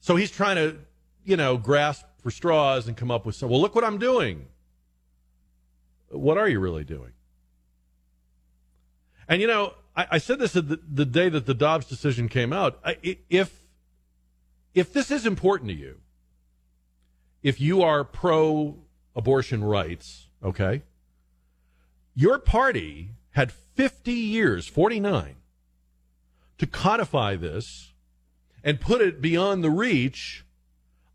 So he's trying to, you know, grasp for straws and come up with some. Well, look what I'm doing. What are you really doing? And, you know, I, I said this the, the day that the Dobbs decision came out. I, if, if this is important to you, if you are pro abortion rights, okay, your party had 50 years, 49, to codify this and put it beyond the reach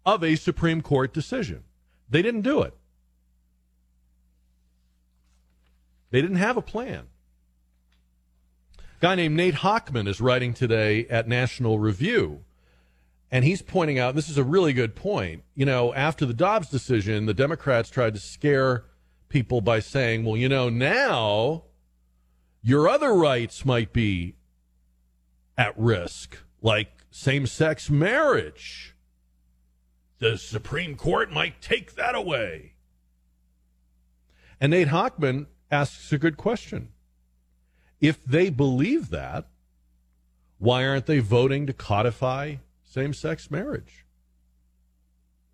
of a Supreme Court decision. They didn't do it. They didn't have a plan. A guy named Nate Hochman is writing today at National Review and he's pointing out this is a really good point. You know, after the Dobbs decision, the Democrats tried to scare people by saying, well, you know, now your other rights might be at risk, like same sex marriage. The Supreme Court might take that away. And Nate Hochman asks a good question. If they believe that, why aren't they voting to codify same sex marriage?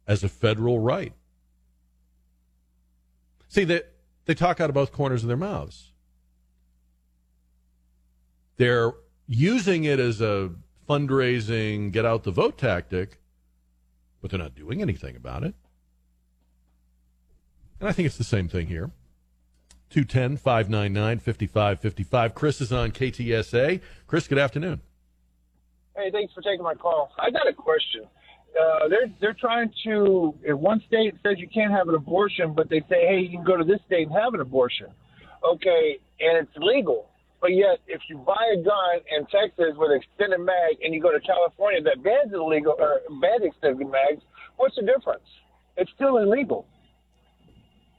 as a federal right. See that they talk out of both corners of their mouths. They're using it as a fundraising, get out the vote tactic, but they're not doing anything about it. And I think it's the same thing here. 210 599 5555. Chris is on KTSA. Chris, good afternoon. Hey, thanks for taking my call. I got a question. Uh, they're they're trying to. If one state says you can't have an abortion, but they say, hey, you can go to this state and have an abortion. Okay, and it's legal. But yet, if you buy a gun in Texas with extended mag, and you go to California that bans illegal or bans extended mags, what's the difference? It's still illegal.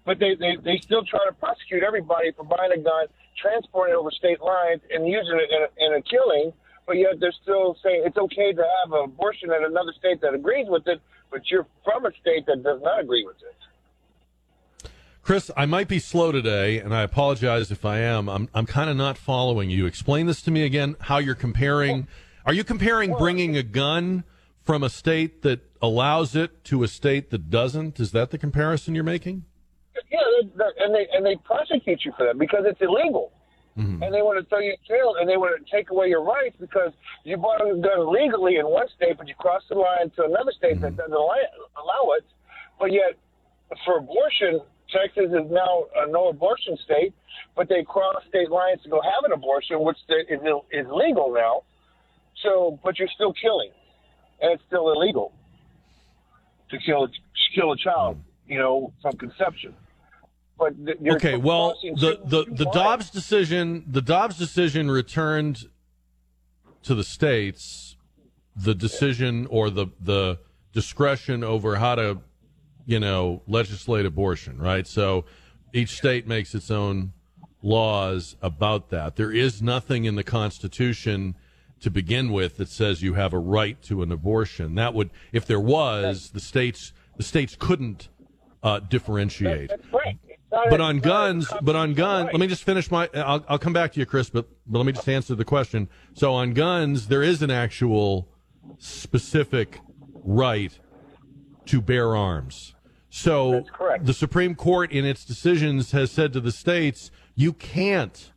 But they, they, they still try to prosecute everybody for buying a gun, transporting it over state lines, and using it in a, in a killing. But yet they're still saying it's okay to have an abortion in another state that agrees with it, but you're from a state that does not agree with it. Chris, I might be slow today, and I apologize if I am. I'm, I'm kind of not following you. Explain this to me again how you're comparing. Are you comparing bringing a gun from a state that allows it to a state that doesn't? Is that the comparison you're making? Yeah, and they and they prosecute you for that because it's illegal, Mm-hmm. and they want to throw you in jail and they want to take away your rights because you bought a gun legally in one state, but you crossed the line to another state that mm-hmm. doesn't allow, allow it. But yet, for abortion, Texas is now a no abortion state, but they cross state lines to go have an abortion, which is is legal now. So, but you're still killing, and it's still illegal to kill to kill a child, you know, from conception. But Okay, well, the the the. Dobbs decision, the Dobbs decision returned to the states the decision or the the discretion over how to, you know, legislate abortion, right? So each state makes its own laws about that. There is nothing in the Constitution to begin with that says you have a right to an abortion. That would, if there was, the states the states couldn't uh, differentiate. That's right. But on it's not a guns, but on guns, let me just finish my. I'll, I'll come back to you, Chris, but, but let me just answer the question. So on guns, there is an actual specific right to bear arms. So the Supreme Court, in its decisions, has said to the states, you can't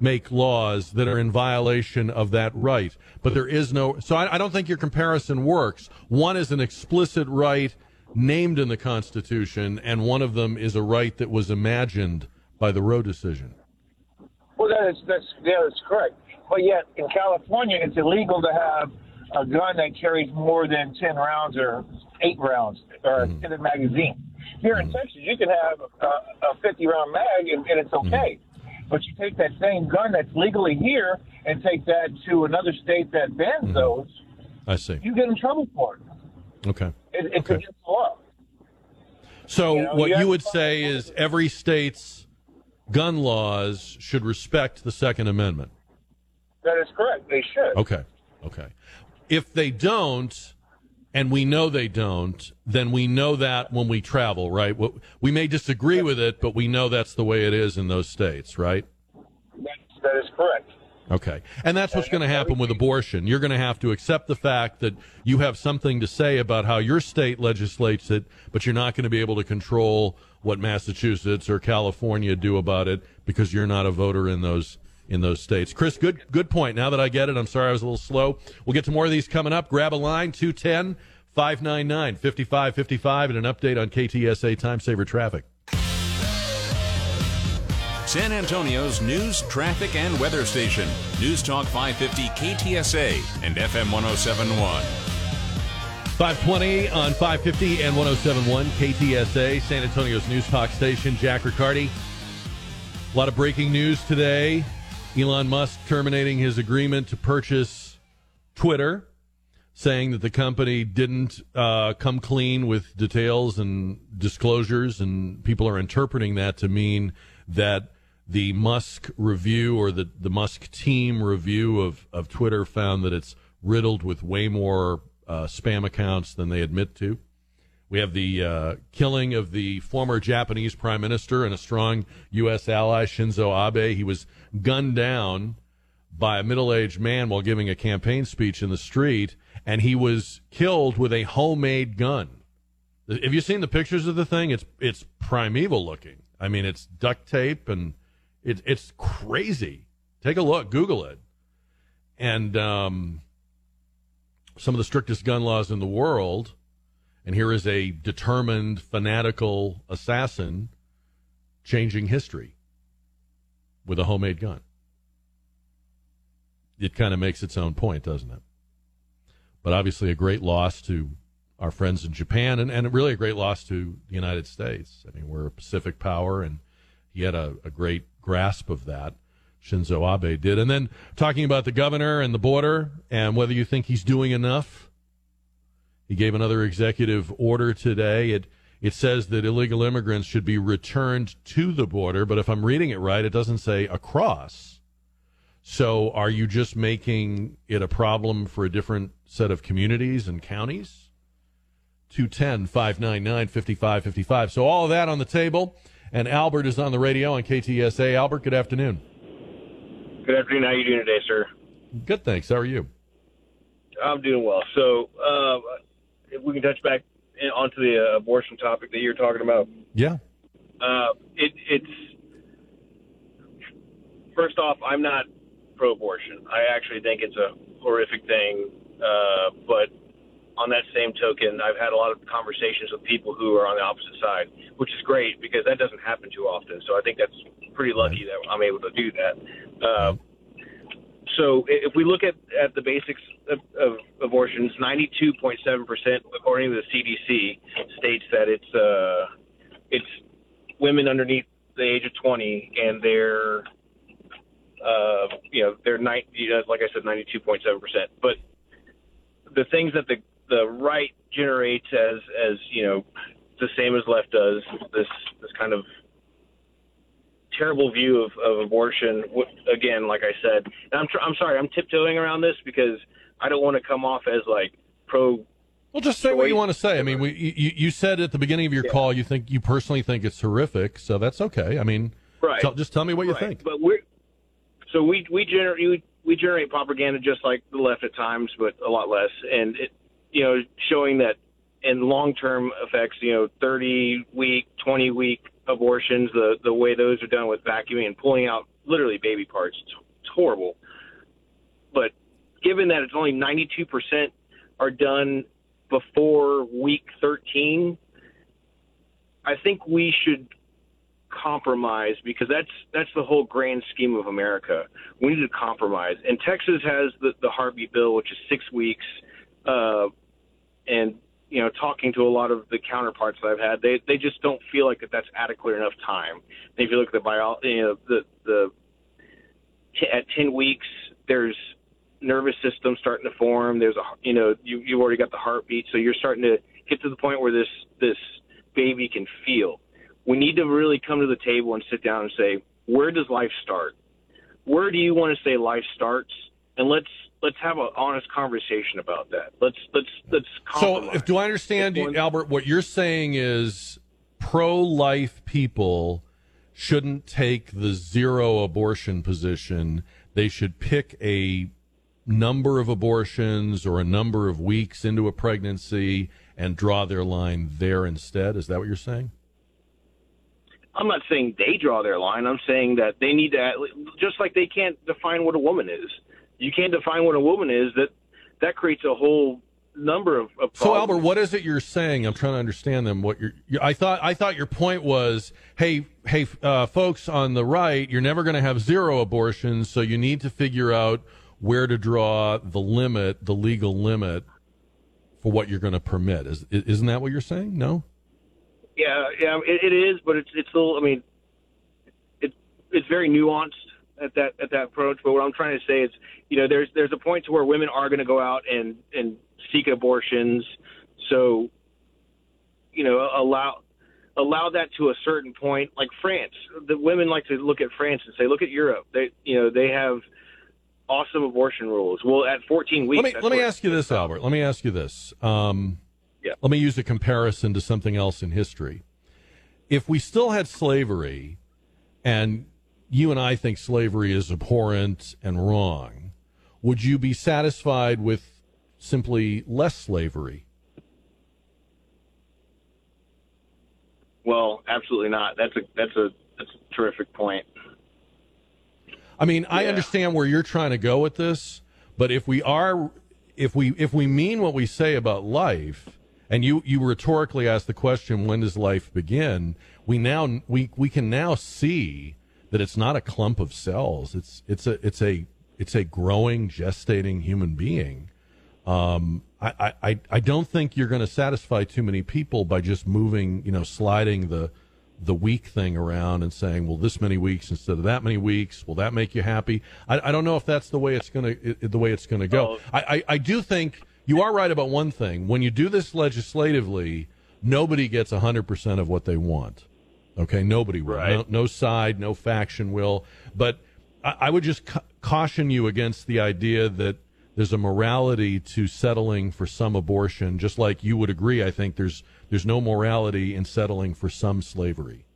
make laws that are in violation of that right. But there is no. So I, I don't think your comparison works. One is an explicit right named in the Constitution, and one of them is a right that was imagined by the Roe decision. Well, that is that's yeah, that's correct. But yet in California, it's illegal to have a gun that carries more than ten rounds or eight rounds or Mm-hmm. in a magazine. Here in Texas, you can have a, a fifty round mag and, and it's okay. Mm-hmm. But you take that same gun that's legally here and take that to another state that bans Mm-hmm. those, I see. you get in trouble for it. Okay. It it's Okay. against the law. So You know, what you you would say is every state's gun laws should respect the Second Amendment. That is correct. They should. Okay. Okay. If they don't, and we know they don't, then we know that when we travel, right? We may disagree with it, but we know that's the way it is in those states, right? That's, that is correct. Okay. And that's what's going to happen with abortion. You're going to have to accept the fact that you have something to say about how your state legislates it, but you're not going to be able to control what Massachusetts or California do about it because you're not a voter in those in those states. Chris, good good point. Now that I get it, I'm sorry I was a little slow. We'll get to more of these coming up. Grab a line 210 599 5555 and an update on KTSA time saver traffic. San Antonio's news, traffic, and weather station. News Talk 550 KTSA and FM 1071. 520 on 550 and 1071 KTSA, San Antonio's news talk station. Jack Riccardi. A lot of breaking news today. Elon Musk terminating his agreement to purchase Twitter, saying that the company didn't uh, come clean with details and disclosures, and people are interpreting that to mean that the Musk review or the, the Musk team review of, of Twitter found that it's riddled with way more uh, spam accounts than they admit to. We have the uh, killing of the former Japanese prime minister and a strong U.S. ally, Shinzo Abe. He was gunned down by a middle aged man while giving a campaign speech in the street, and he was killed with a homemade gun. Have you seen the pictures of the thing? It's it's primeval looking. I mean, it's duct tape and it, it's crazy. Take a look, Google it, and um, some of the strictest gun laws in the world. And here is a determined, fanatical assassin changing history with a homemade gun. It kind of makes its own point, doesn't it? But obviously, a great loss to our friends in Japan, and, and really a great loss to the United States. I mean, we're a Pacific power, and he had a, a great grasp of that. Shinzo Abe did. And then talking about the governor and the border and whether you think he's doing enough. He gave another executive order today. It it says that illegal immigrants should be returned to the border, but if I'm reading it right, it doesn't say across. So are you just making it a problem for a different set of communities and counties? 210 599 5555. So all of that on the table. And Albert is on the radio on KTSA. Albert, good afternoon. Good afternoon. How are you doing today, sir? Good, thanks. How are you? I'm doing well. So, uh, if we can touch back onto the uh, abortion topic that you're talking about. Yeah. Uh, it, it's first off, I'm not pro-abortion. I actually think it's a horrific thing. Uh, but on that same token, I've had a lot of conversations with people who are on the opposite side, which is great because that doesn't happen too often. So I think that's pretty lucky that I'm able to do that. Uh, so if we look at, at the basics of, of abortions, 92.7 percent, according to the CDC, states that it's uh, it's women underneath the age of 20, and they're uh, you know they're nine, you know, like I said, 92.7 percent. But the things that the the right generates as as you know the same as left does this this kind of terrible view of, of abortion. Again like i said and i'm tr- i'm sorry i'm tiptoeing around this because i don't want to come off as like pro well just say what you want to say. I mean we you, you said at the beginning of your yeah. call you think you personally think it's horrific so that's okay. I mean right. tell, just tell me what right. you think. But we're so we we generate we, we generate propaganda just like the left at times but a lot less and it you know, showing that in long term effects, you know, 30 week, 20 week abortions, the, the way those are done with vacuuming and pulling out literally baby parts, it's, it's horrible. But given that it's only 92% are done before week 13, I think we should compromise because that's that's the whole grand scheme of America. We need to compromise. And Texas has the, the heartbeat bill, which is six weeks. Uh, and you know, talking to a lot of the counterparts that I've had, they they just don't feel like that that's adequate enough time. And if you look at the bio, you know, the the at ten weeks, there's nervous system starting to form. There's a you know you you've already got the heartbeat, so you're starting to get to the point where this this baby can feel. We need to really come to the table and sit down and say, where does life start? Where do you want to say life starts? And let's let's have an honest conversation about that. Let's let's let's. Compromise. So, if do I understand you, Albert? What you're saying is pro-life people shouldn't take the zero abortion position. They should pick a number of abortions or a number of weeks into a pregnancy and draw their line there instead. Is that what you're saying? I'm not saying they draw their line. I'm saying that they need to, just like they can't define what a woman is you can't define what a woman is, that that creates a whole number of, of so Albert, what is it you're saying? I'm trying to understand them. What you're, I thought, I thought your point was, hey, hey, uh, folks on the right, you're never going to have zero abortions, so you need to figure out where to draw the limit, the legal limit for what you're going to permit. Is isn't that what you're saying? No. Yeah, yeah, it, it is, but it's it's still. I mean, it's it's very nuanced at that at that approach. But what I'm trying to say is, you know, there's there's a point to where women are going to go out and and seek abortions. So, you know, allow allow that to a certain point. Like France, the women like to look at France and say, look at Europe. They you know they have awesome abortion rules. Well, at 14 weeks. Let me let me ask you this, Albert. Let me ask you this. Um, yeah. Let me use a comparison to something else in history. If we still had slavery, and you and I think slavery is abhorrent and wrong, would you be satisfied with simply less slavery? Well, absolutely not. That's a that's a that's a terrific point. I mean, I understand where you're trying to go with this, but if we are, if we if we mean what we say about life, and you you rhetorically ask the question, when does life begin? We now we we can now see that it's not a clump of cells. It's it's a it's a it's a growing, gestating human being. Um, I, I, I don't think you're going to satisfy too many people by just moving, you know, sliding the the week thing around and saying, well, this many weeks instead of that many weeks. Will that make you happy? I, I don't know if that's the way it's going to the way it's going to go. I, I, I do think you are right about one thing. When you do this legislatively, nobody gets 100% of what they want. Okay, nobody will. No, no side, no faction will. But I, I would just ca- caution you against the idea that there's a morality to settling for some abortion, just like you would agree. I think there's there's no morality in settling for some slavery.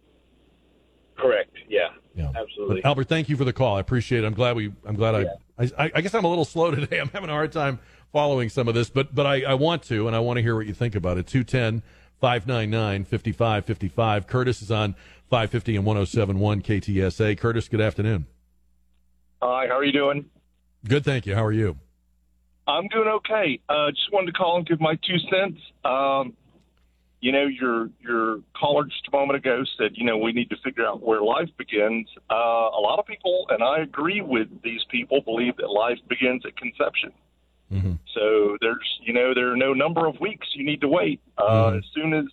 Correct. Yeah. Yeah. Absolutely. But Albert, thank you for the call. I appreciate it. I'm glad we. I'm glad I, I. I guess I'm a little slow [LAUGHS] today. I'm having a hard time following some of this, but but I, I want to, and I want to hear what you think about it. 210 599 5555. Curtis is on 550 and 1071 KTSA. Curtis, good afternoon. Hi, how are you doing? Good, thank you. How are you? I'm doing okay. Uh, just wanted to call and give my two cents. Um, you know, your your caller just a moment ago said, you know, we need to figure out where life begins. Uh, a lot of people, and I agree with these people, believe that life begins at conception. So there's, you know, there are no number of weeks you need to wait. Uh, As soon as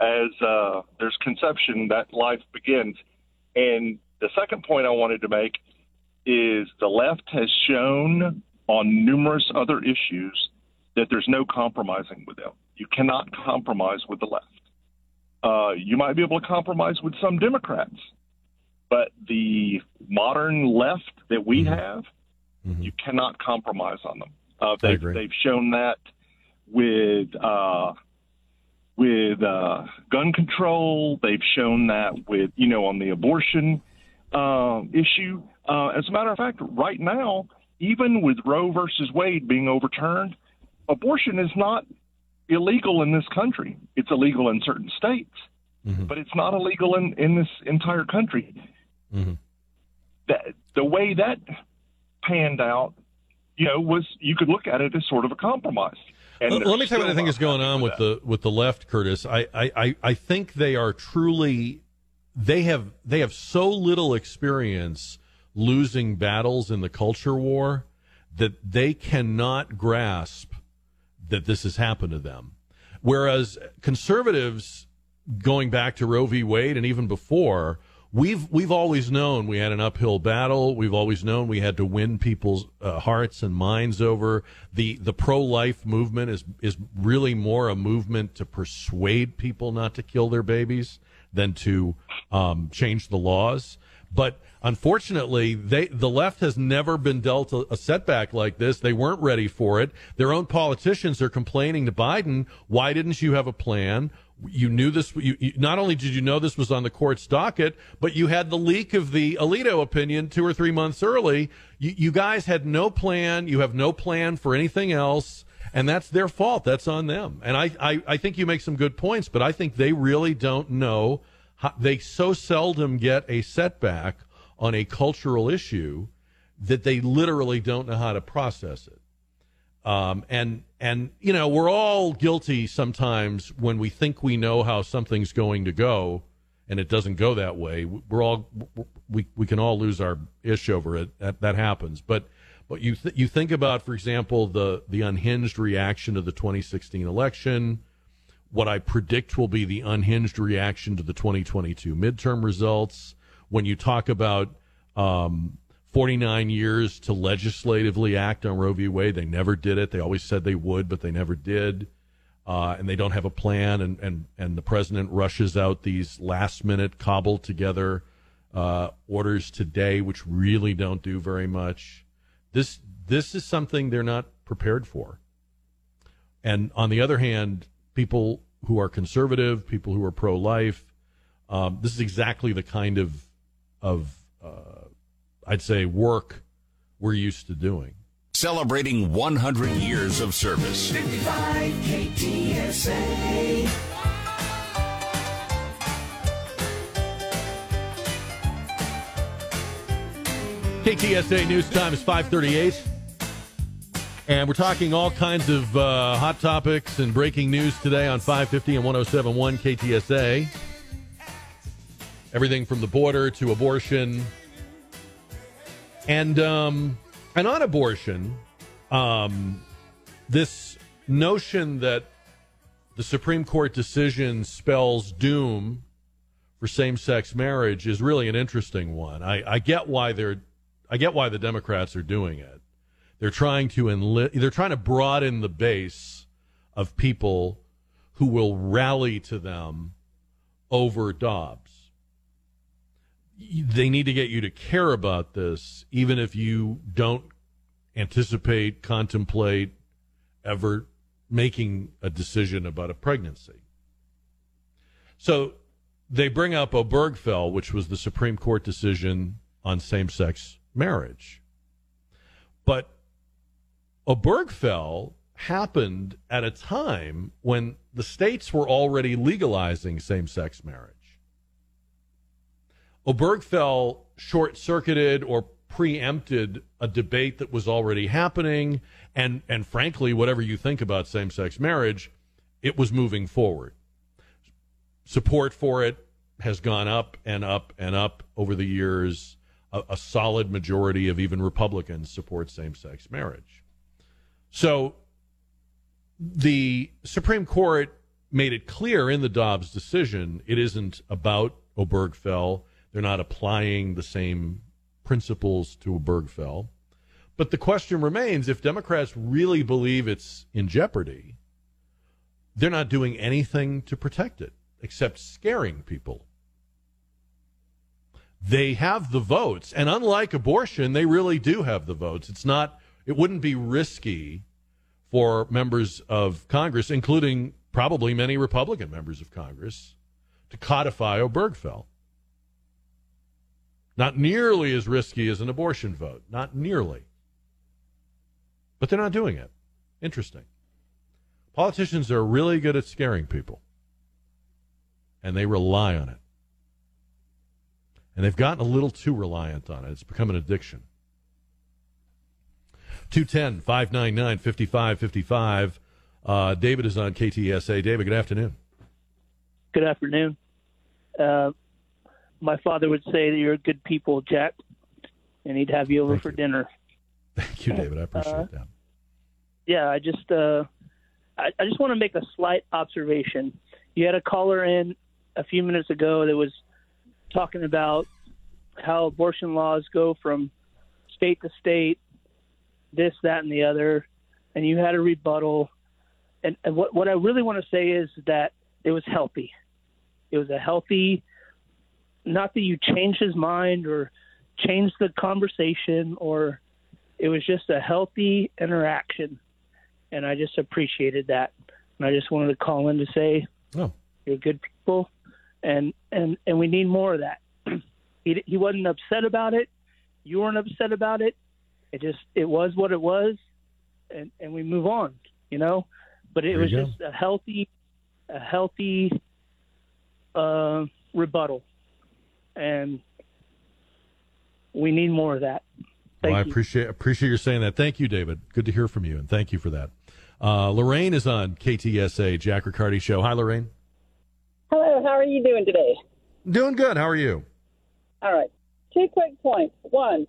as uh, there's conception, that life begins. And the second point I wanted to make is the left has shown on numerous other issues that there's no compromising with them. You cannot compromise with the left. Uh, you might be able to compromise with some Democrats, but the modern left that we have, you cannot compromise on them. Uh, they've, they've shown that with uh, with uh, gun control. They've shown that with you know on the abortion um, issue. Uh, as a matter of fact, right now, even with Roe versus Wade being overturned, abortion is not illegal in this country. It's illegal in certain states, but it's not illegal in, in this entire country. That the way that panned out, you know, was you could look at it as sort of a compromise. And Let, me tell you what I think is going on with the with the left, Curtis. I, I, I, I think they are truly they have they have so little experience losing battles in the culture war that they cannot grasp that this has happened to them. Whereas conservatives, going back to Roe v. Wade and even before, we've we've always known we had an uphill battle. We've always known we had to win people's uh, hearts and minds over. the The pro life movement is is really more a movement to persuade people not to kill their babies than to um, change the laws. But unfortunately, they the left has never been dealt a, a setback like this. They weren't ready for it. Their own politicians are complaining to Biden, "Why didn't you have a plan? You knew this. You, you, not only did you know this was on the court's docket, but you had the leak of the Alito opinion two or three months early. You, you guys had no plan. You have no plan for anything else." And that's their fault. That's on them. And I, I, I think you make some good points, but I think they really don't know how, they so seldom get a setback on a cultural issue that they literally don't know how to process it. Um, and and you know we're all guilty sometimes when we think we know how something's going to go, and it doesn't go that way. We're all we we can all lose our ish over it. That that happens. But but you th- you think about, for example, the the unhinged reaction to the 2016 election what I predict will be the unhinged reaction to the 2022 midterm results. When you talk about um, 49 years to legislatively act on Roe v. Wade, they never did it. They always said they would, but they never did. Uh, and they don't have a plan. And, and, and the president rushes out these last minute cobbled together uh, orders today, which really don't do very much. This this is something they're not prepared for. And on the other hand, people who are conservative, people who are pro life, um, this is exactly the kind of of uh, I'd say work we're used to doing. Celebrating 100 years of service. 55 KTSA. KTSA News Time is 538. And we're talking all kinds of uh, hot topics and breaking news today on 550 and 1071 KTSA. Everything from the border to abortion and um, and on abortion, um, this notion that the Supreme Court decision spells doom for same-sex marriage is really an interesting one. I, I get why they're I get why the Democrats are doing it. They're trying to enli- they're trying to broaden the base of people who will rally to them over Dobbs. They need to get you to care about this, even if you don't anticipate, contemplate ever making a decision about a pregnancy. So they bring up Obergefell, which was the Supreme Court decision on same sex marriage. But Obergefell happened at a time when the states were already legalizing same sex marriage. Obergefell short circuited or preempted a debate that was already happening and and frankly whatever you think about same sex marriage it was moving forward. Support for it has gone up and up and up over the years. A, a solid majority of even republicans support same sex marriage. So the supreme court made it clear in the dobbs decision it isn't about obergefell they're not applying the same principles to Obergefell. But the question remains if Democrats really believe it's in jeopardy, they're not doing anything to protect it except scaring people. They have the votes, and unlike abortion, they really do have the votes. It's not, it wouldn't be risky for members of Congress, including probably many Republican members of Congress, to codify Obergefell. Not nearly as risky as an abortion vote. Not nearly. But they're not doing it. Interesting. Politicians are really good at scaring people, and they rely on it. And they've gotten a little too reliant on it. It's become an addiction. 210 599 5555. Uh, David is on KTSA. David, good afternoon. Good afternoon. Uh, my father would say that you're good people, Jack, and he'd have you over Thank for you. dinner. Thank you, David. I appreciate Uh, that. Yeah, I just uh, I, I just want to make a slight observation. You had a caller in a few minutes ago that was talking about how abortion laws go from state to state, this, that, and the other, and you had a rebuttal. And, and what what I really want to say is that it was healthy. It was a healthy not that you changed his mind or changed the conversation or it was just a healthy interaction. And i just appreciated that. And i just wanted to call in to say oh. you're good people. And and and we need more of that. [CLEARS THROAT] He he wasn't upset about it. You weren't upset about it. It just it was what it was. And and we move on you know? But it There was just a healthy a healthy uh rebuttal and we need more of that. Thank well, I you. appreciate appreciate your saying that. Thank you, David. Good to hear from you, and thank you for that. Uh, Lorraine is on KTSA Jack Riccardi Show. Hi, Lorraine. Hello, how are you doing today? Doing good. How are you? All right. Two quick points. One,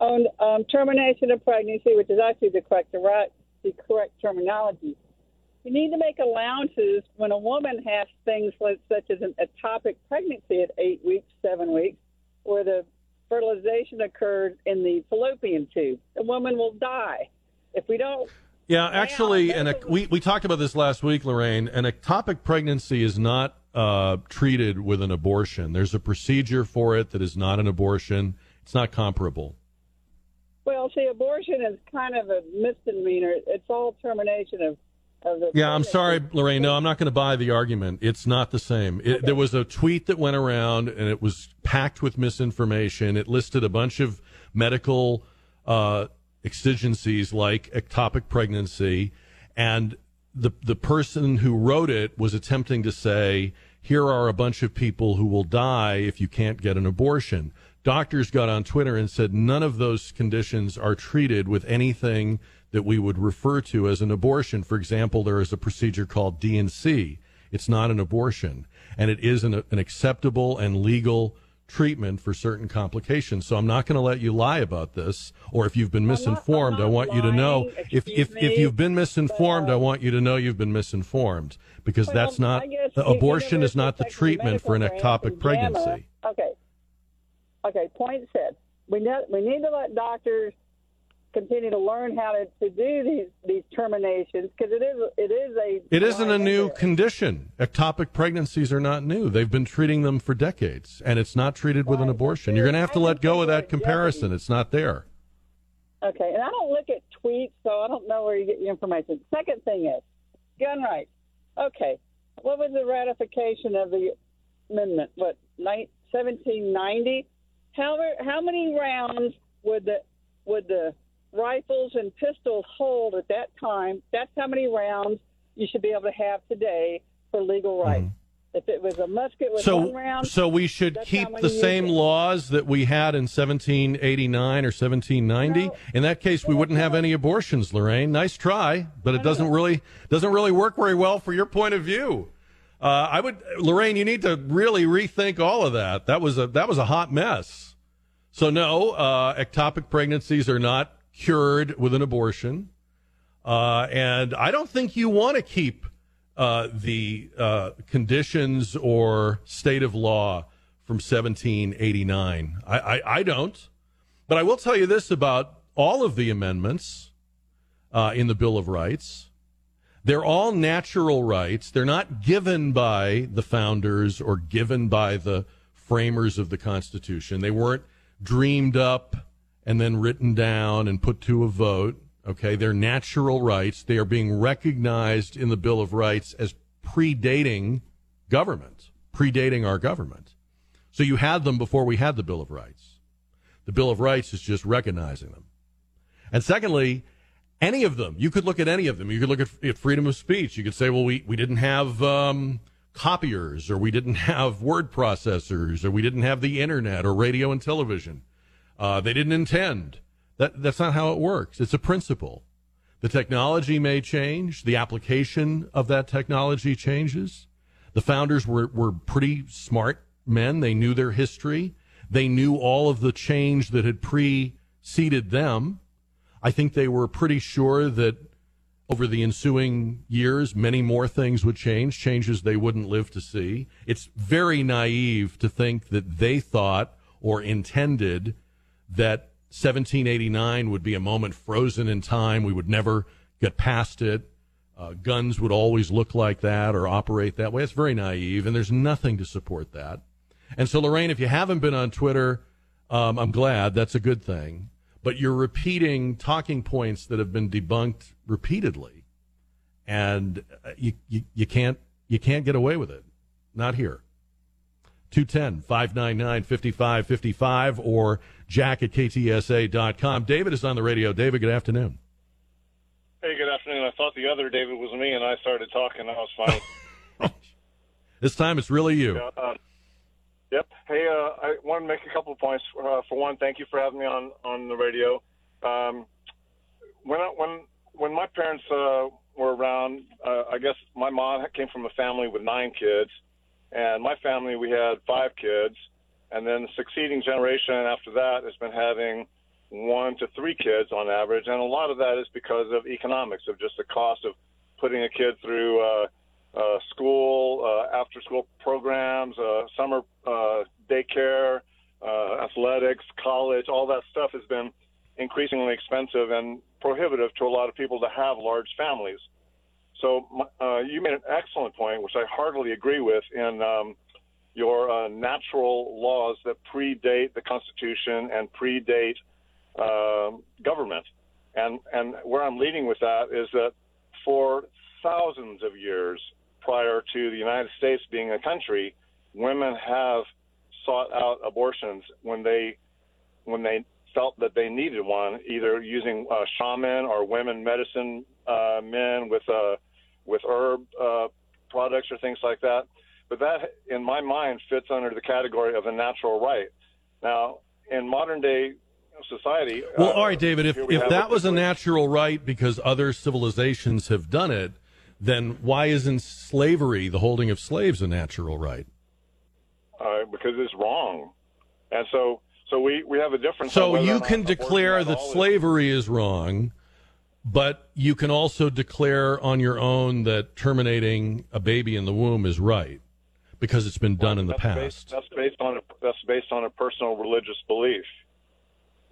on um, termination of pregnancy, which is actually the correct, the right, the correct terminology. You need to make allowances when a woman has things like, such as an ectopic pregnancy at eight weeks, seven weeks, where the fertilization occurred in the fallopian tube. The woman will die. If we don't Yeah, actually, and a, we we talked about this last week, Lorraine. An ectopic pregnancy is not uh, treated with an abortion. There's a procedure for it that is not an abortion. It's not comparable. Well, see, abortion is kind of a misdemeanor. It's all termination of. Yeah, I'm sorry, Lorraine. No, I'm not going to buy the argument. It's not the same. It, There was a tweet that went around, and it was packed with misinformation. It listed a bunch of medical uh, exigencies like ectopic pregnancy, and the the person who wrote it was attempting to say, "Here are a bunch of people who will die if you can't get an abortion." doctors got on Twitter and said none of those conditions are treated with anything that we would refer to as an abortion. For example, there is a procedure called D&C. It's not an abortion, and it is an, an acceptable and legal treatment for certain complications. So I'm not going to let you lie about this. Or if you've been misinformed, I want you to know. If if, if you've been misinformed, I want you to know you've been misinformed because that's not I guess the you- you abortion is not the treatment for an ectopic pregnancy. Okay. Okay. Point said. We ne- we need to let doctors continue to learn how to, to do these these terminations because it is it is a It isn't a new condition. Ectopic pregnancies are not new. They've been treating them for decades, and it's not treated with an abortion. You're going to have to let go of that comparison. It's not there. Okay, and I don't look at tweets, so I don't know where you get your information. Second thing is gun rights. Okay, what was the ratification of the amendment? What, 1790? How how many rounds would the would the rifles and pistols hold at that time? That's how many rounds you should be able to have today for legal rights. If it was a musket with one So, round, so we should keep the same laws that we had in 1789 or 1790. In that case, we wouldn't have any abortions, Lorraine. Nice try, but it doesn't really doesn't really work very well for your point of view. Uh, I would, Lorraine, you need to really rethink all of that. That was a that was a hot mess. So no, uh, ectopic pregnancies are not cured with an abortion, uh, and I don't think you want to keep uh, the uh, conditions or state of law from 1789. I, I, I don't, but I will tell you this about all of the amendments uh, in the Bill of Rights. They're all natural rights. They're not given by the founders or given by the framers of the Constitution. They weren't dreamed up and then written down and put to a vote. Okay, they're natural rights. They are being recognized in the Bill of Rights as predating government, predating our government. So you had them before we had the Bill of Rights. The Bill of Rights is just recognizing them. And secondly, any of them, you could look at any of them. You could look at, at freedom of speech. You could say, well, we, we didn't have um, copiers, or we didn't [LAUGHS] have word processors, or we didn't have the internet, or radio and television. Uh, they didn't intend. That, that's not how it works. It's a principle. The technology may change, the application of that technology changes. The founders were, were pretty smart men. They knew their history. They knew all of the change that had preceded them. I think they were pretty sure that over the ensuing years, many more things would change, changes they wouldn't live to see. It's very naive to think that they thought or intended that 1789 would be a moment frozen in time. We would never get past it. Uh, guns would always look like that or operate that way. It's very naive, and there's nothing to support that. And so, Lorraine, if you haven't been on Twitter, um, I'm glad. That's a good thing. But you're repeating talking points that have been debunked repeatedly, and uh, you, you, you can't you can't get away with it. Not here. 210 599 5555 or jack at ktsa.com. David is on the radio. David, good afternoon. Hey, good afternoon. I thought the other David was me, and I started talking. That was funny. [LAUGHS] This time it's really you. Yeah, uh, yep. Hey, uh, I want to make a couple of points. Uh, for one, thank you for having me on on the radio. Um, when I, when when my parents uh, were around, uh, I guess my mom came from a family with nine kids, and my family we had five kids, and then the succeeding generation after that has been having one to three kids on average, and a lot of that is because of economics, of just the cost of putting a kid through uh, uh, school, uh, after school programs, uh, summer uh, daycare, uh, athletics, college, all that stuff has been increasingly expensive and prohibitive to a lot of people to have large families. So uh, you made an excellent point, which I heartily agree with, in um, your uh, natural laws that predate the Constitution and predate um government. And and where I'm leading with that is that for thousands of years prior to the United States being a country, women have sought out abortions when they when they felt that they needed one, either using uh, shaman or women medicine uh, men with uh, with herb uh, products or things like that. But that, in my mind, fits under the category of a natural right. Now, in modern day society. Well, uh, all right, David. If if that was a natural right because other civilizations have done it, then why isn't slavery, the holding of slaves, a natural right? uh, because it's wrong, and so so we we have a difference. So you can declare that slavery is wrong, but you can also declare on your own that terminating a baby in the womb is right because it's been done in the past. Based, that's based on a, that's based on a personal religious belief.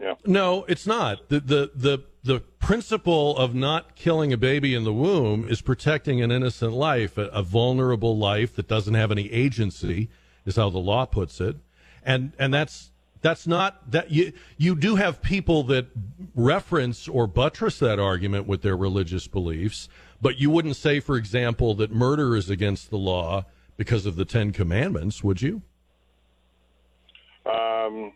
Yeah. No, it's not. The, the the the principle of not killing a baby in the womb is protecting an innocent life, a, a vulnerable life that doesn't have any agency, is how the law puts it. And and that's that's not that you you do have people that reference or buttress that argument with their religious beliefs, but you wouldn't say, for example, that murder is against the law because of the Ten Commandments, would you? Um,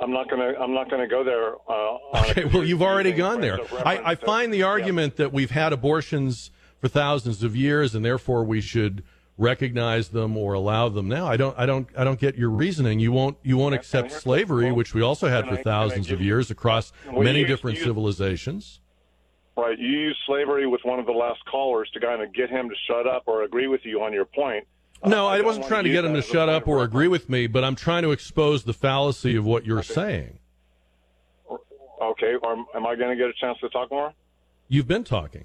I'm not gonna I'm not gonna go there. Uh, [LAUGHS] Okay, well, you've already gone there. I, I find the argument that we've had abortions for thousands of years, and therefore we should recognize them or allow them now. I don't, I don't, I don't get your reasoning. You won't, you won't accept slavery, which we also had for I- thousands of years across Well, many different civilizations. Right. You used slavery with one of the last callers to kind of get him to shut up or agree with you on your point. No, Uh, I wasn't trying to get him to shut up or agree with me, but I'm trying to expose the fallacy of what you're saying. Okay. Or am I going to get a chance to talk more? You've been talking.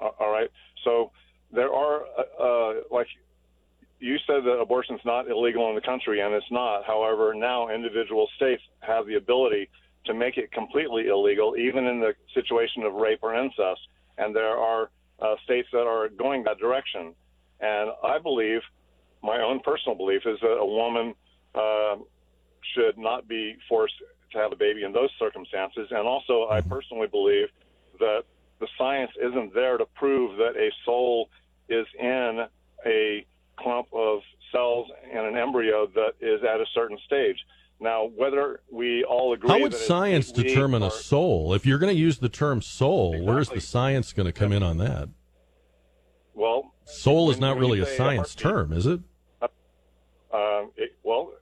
All right. So there are, uh, uh, like you said, that abortion's not illegal in the country, and it's not. However, now individual states have the ability to make it completely illegal, even in the situation of rape or incest. And there are uh, states that are going that direction. And I believe, my own personal belief, is that a woman uh, should not be forced to have a baby in those circumstances. And also, I personally believe that the science isn't there to prove that a soul is in a clump of cells and an embryo that is at a certain stage. Now, whether we all agree How would science determine or- a soul? If you're going to use the term soul, where's the science going to come in on that? Well, Soul is not really a science term, is it? Um, it, well,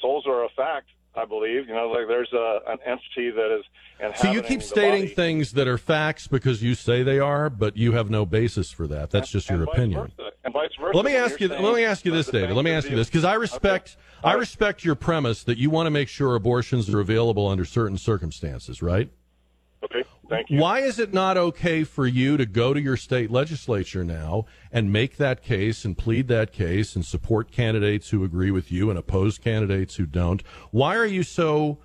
souls are a fact, I believe. You know, like there's a, an entity that is So you keep stating body. things that are facts because you say they are, but you have no basis for that. That's just your and opinion. versa, and vice versa. Let me ask you. Let me ask you this, David. Let me ask you this because I respect. I respect your premise that you want to make sure abortions are available under certain circumstances, right? Okay, thank you. Why is it not okay for you to go to your state legislature now and make that case and plead that case and support candidates who agree with you and oppose candidates who don't? Why are you so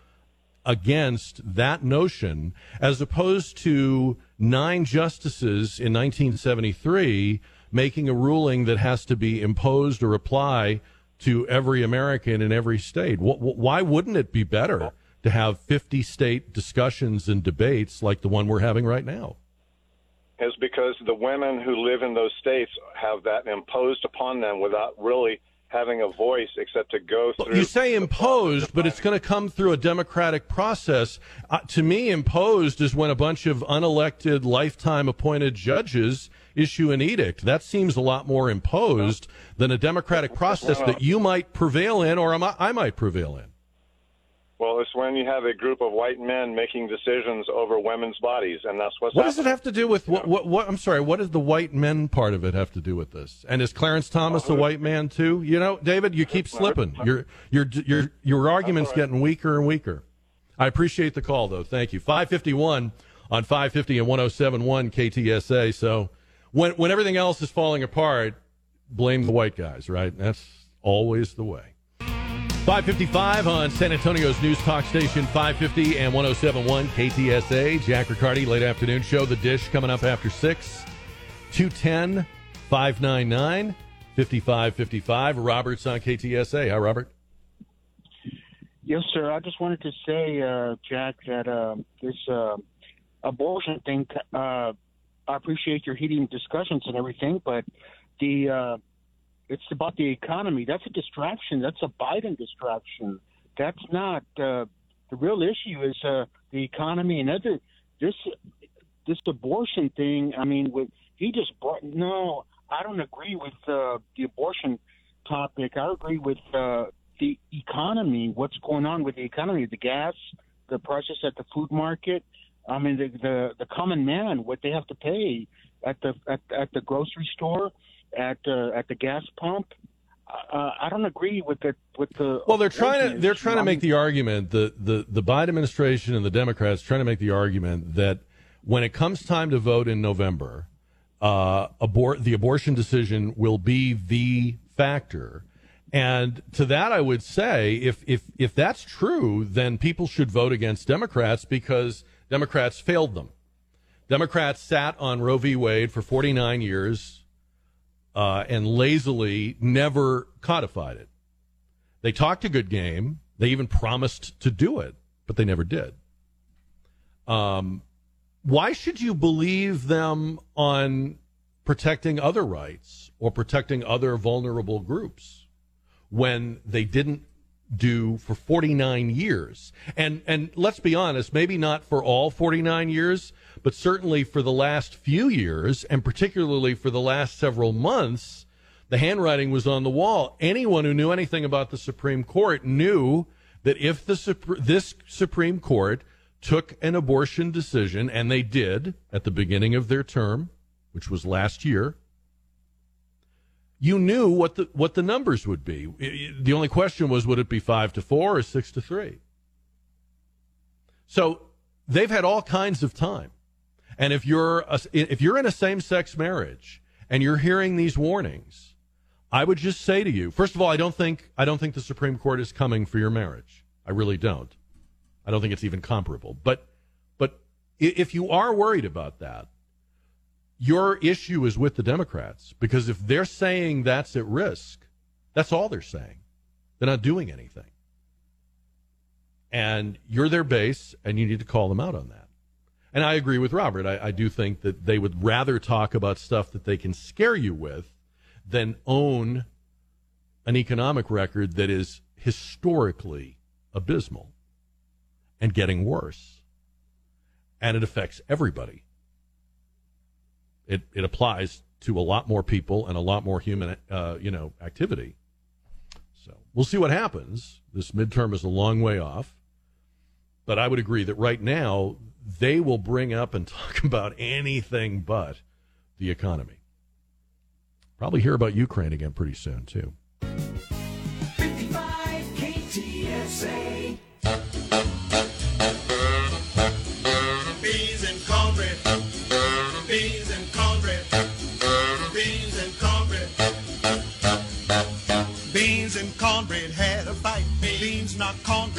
against that notion as opposed to nine justices in 1973 making a ruling that has to be imposed or apply to every American in every state? Wh- wh- Why wouldn't it be better to have 50 state discussions and debates like the one we're having right now? is because the women who live in those states have that imposed upon them without really having a voice except to go through. You say imposed, but it's going to come through a democratic process. Uh, to me, imposed is when a bunch of unelected, lifetime appointed judges issue an edict. That seems a lot more imposed than a democratic process that you might prevail in or I might- I might prevail in. Well, it's when you have a group of white men making decisions over women's bodies, and that's what's What does it have to do with what, what? What? I'm sorry. What does the white men part of it have to do with this? And is Clarence Thomas a white man too? You know, David, you keep slipping. Your your your your argument's getting weaker and weaker. I appreciate the call though. Thank you. 551 on 550 and 1071 KTSA. So when when everything else is falling apart, blame the white guys. Right? That's always the way. 555 on San Antonio's News Talk Station 550 and 1071 KTSA. Jack Riccardi, late afternoon show. The Dish coming up after 6. 210 599 5555. Robert's on KTSA. Hi, Robert. Yes, sir. I just wanted to say, uh, Jack, that uh, this uh, abortion thing. Uh, I appreciate your heating discussions and everything, but the uh, it's about the economy. That's a distraction. That's a Biden distraction. That's not uh, the real issue. Is uh, the economy and other this this abortion thing. I mean, with he just brought no. I don't agree with uh, the abortion topic. I agree with uh, the economy, what's going on with the economy, the gas, the prices at the food market. I mean, the the, the common man, what they have to pay at the at, at the grocery store, at uh, at the gas pump. Uh, I don't agree with the with the. Well, they're trying to they're trying to make the argument the the the Biden administration and the Democrats trying to make the argument that when it comes time to vote in November, uh, abort the abortion decision will be the factor. And to that, I would say, if if if that's true, then people should vote against Democrats because Democrats failed them. Democrats sat on Roe v. Wade for 49 years uh, and lazily never codified it. They talked a good game. They even promised to do it, but they never did. Um, why should you believe them on protecting other rights or protecting other vulnerable groups when they didn't do for 49 years? And and let's be honest, maybe not for all 49 years, but certainly for the last few years and particularly for the last several months, the handwriting was on the wall. Anyone who knew anything about the Supreme Court knew that if the this Supreme Court took an abortion decision, and they did at the beginning of their term, which was last year, you knew what the what the numbers would be. The only question was, would it be five to four or six to three? So they've had all kinds of time. And if you're a, if you're in a same sex marriage and you're hearing these warnings, I would just say to you, first of all, I don't think I don't think the Supreme Court is coming for your marriage. I really don't. I don't think it's even comparable. But but if you are worried about that, your issue is with the Democrats because if they're saying that's at risk, that's all they're saying. They're not doing anything. And you're their base, and you need to call them out on that. And I agree with Robert. I, I do think that they would rather talk about stuff that they can scare you with than own an economic record that is historically abysmal and getting worse. And it affects everybody. It, it applies to a lot more people and a lot more human, uh, you know, activity. So we'll see what happens. This midterm is a long way off. But I would agree that right now they will bring up and [LAUGHS] talk about anything but the economy. Probably hear about Ukraine again pretty soon, too. 55 KTSA. And cornbread. And cornbread. Beans and cornbread. Beans and cornbread had a fight. Beans cornbread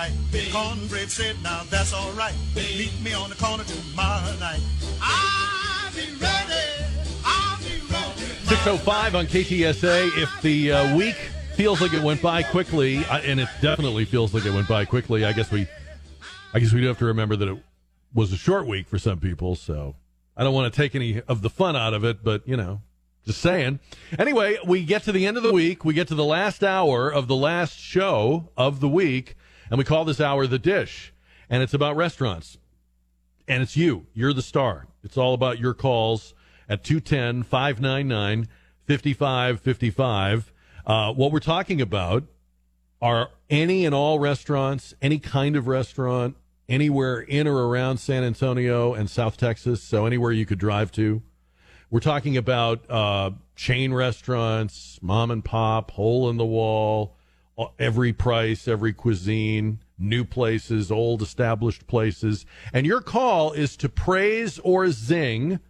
sight. Cornbread said, now that's all right. Meet me on the corner tomorrow night. I'll be ready. I'll be ready. 605 on KTSA. If the uh, week feels like it went by quickly, uh, and it definitely feels like it went by quickly, I guess we, I guess we do have to remember that it was a short week for some people. So I don't want to take any of the fun out of it, but you know, just saying. Anyway, we get to the end of the week. We get to the last hour of the last show of the week, and we call this hour the dish, and it's about restaurants and it's you. You're the star. It's all about your calls at 210 599 5555. Uh, What we're talking about are any and all restaurants, any kind of restaurant, anywhere in or around San Antonio and South Texas, so anywhere you could drive to. We're talking about uh, chain restaurants, mom and pop, hole in the wall, every price, every cuisine, new places, old established places. And your call is to praise or zing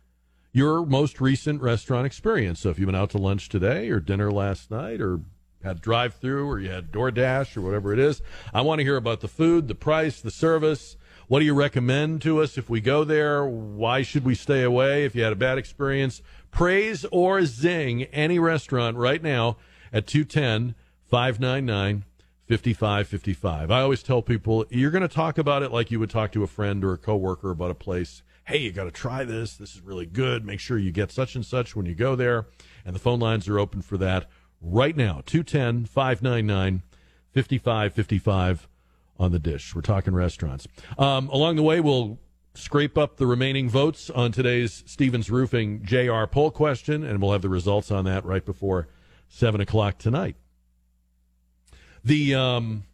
your most recent restaurant experience. So if you've been out to lunch today or dinner last night or had drive through or you had DoorDash or whatever it is, I want to hear about the food, the price, the service. What do you recommend to us if we go there? Why should we stay away if you had a bad experience? Praise or zing any restaurant right now at 210 599 5555. I always tell people you're going to talk about it like you would talk to a friend or a coworker about a place. Hey, you got to try this. This is really good. Make sure you get such and such when you go there. And the phone lines are open for that right now 210 599 5555 on the dish. We're talking restaurants. Um, along the way, we'll scrape up the remaining votes on today's Stevens Roofing JR poll question, and we'll have the results on that right before 7 o'clock tonight. The um,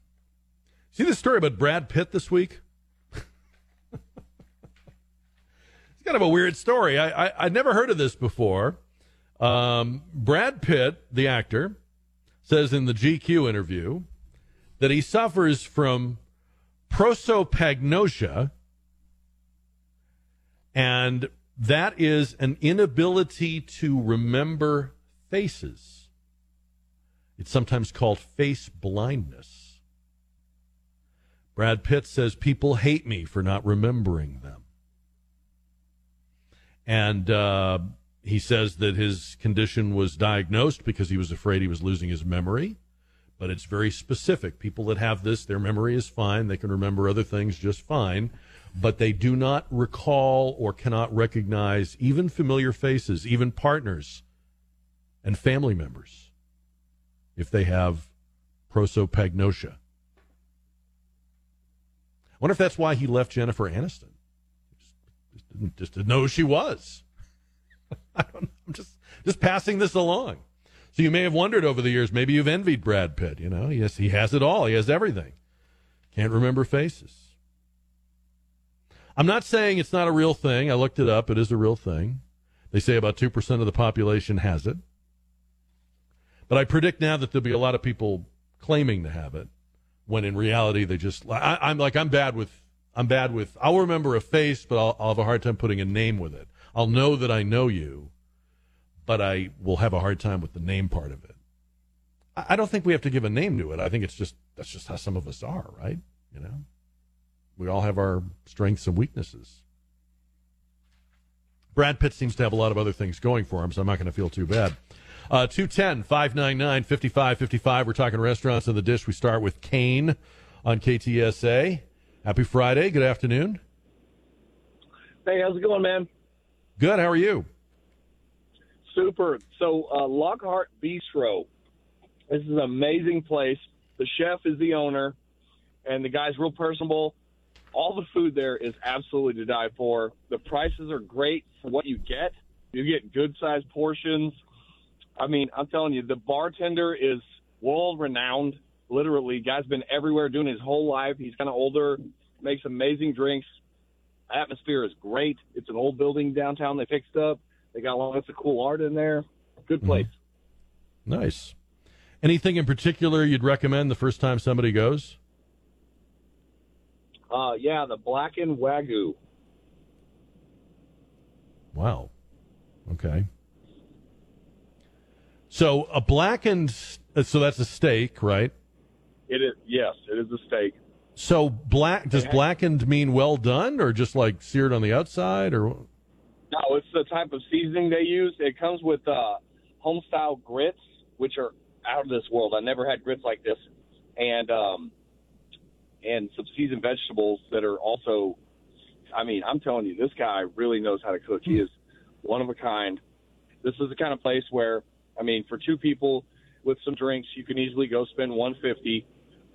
see the story about Brad Pitt this week. it's kind of a weird story. I, I I'd never heard of this before. Um, Brad Pitt, the actor, says in the GQ interview that he suffers from prosopagnosia, and that is an inability to remember faces. It's sometimes called face blindness. Brad Pitt says people hate me for not remembering them. And uh, he says that his condition was diagnosed because he was afraid he was losing his memory. But it's very specific. People that have this, their memory is fine. They can remember other things just fine. But they do not recall or cannot recognize even familiar faces, even partners and family members if they have prosopagnosia. I wonder if that's why he left Jennifer Aniston. Just didn't, just didn't know who she was. [LAUGHS] I don't know. I'm just just passing this along. So you may have wondered over the years, maybe you've envied Brad Pitt. You know, yes, he has it all. He has everything. Can't remember faces. I'm not saying it's not a real thing. I looked it up. It is a real thing. They say about 2% of the population has it. But I predict now that there'll be a lot of people claiming to have it when in reality they just, I, I'm like, I'm bad with, I'm bad with, I'll remember a face, but I'll, I'll have a hard time putting a name with it. I'll know that I know you, but I will have a hard time with the name part of it. I, I don't think we have to give a name to it. I think it's just, that's just how some of us are, right? You know? We all have our strengths and weaknesses. Brad Pitt seems to have a lot of other things going for him, so I'm not going to feel too bad. Uh, 210 599 5555. We're talking restaurants in the dish. We start with Kane on KTSA. Happy Friday. Good afternoon. Hey, how's it going, man? Good. How are you? Super. So, uh, Lockhart Bistro. This is an amazing place. The chef is the owner, and the guy's real personable. All the food there is absolutely to die for. The prices are great for what you get. You get good sized portions. I mean, I'm telling you, the bartender is world renowned. Literally, guy's been everywhere doing his whole life. He's kind of older, makes amazing drinks. Atmosphere is great. It's an old building downtown they fixed up. They got lots of cool art in there. Good place. Nice. Anything in particular you'd recommend the first time somebody goes? Uh, yeah, the blackened wagyu. Wow. Okay. So a blackened, uh, so that's a steak, right? It is yes, it is a steak. So black does blackened mean well done, or just like seared on the outside, or No, it's the type of seasoning they use. It comes with uh, home style grits, which are out of this world. I never had grits like this, and um, and some seasoned vegetables that are also. I mean, I'm telling you, this guy really knows how to cook. He is one of a kind. This is the kind of place where, I mean, for two people with some drinks, you can easily go spend 150.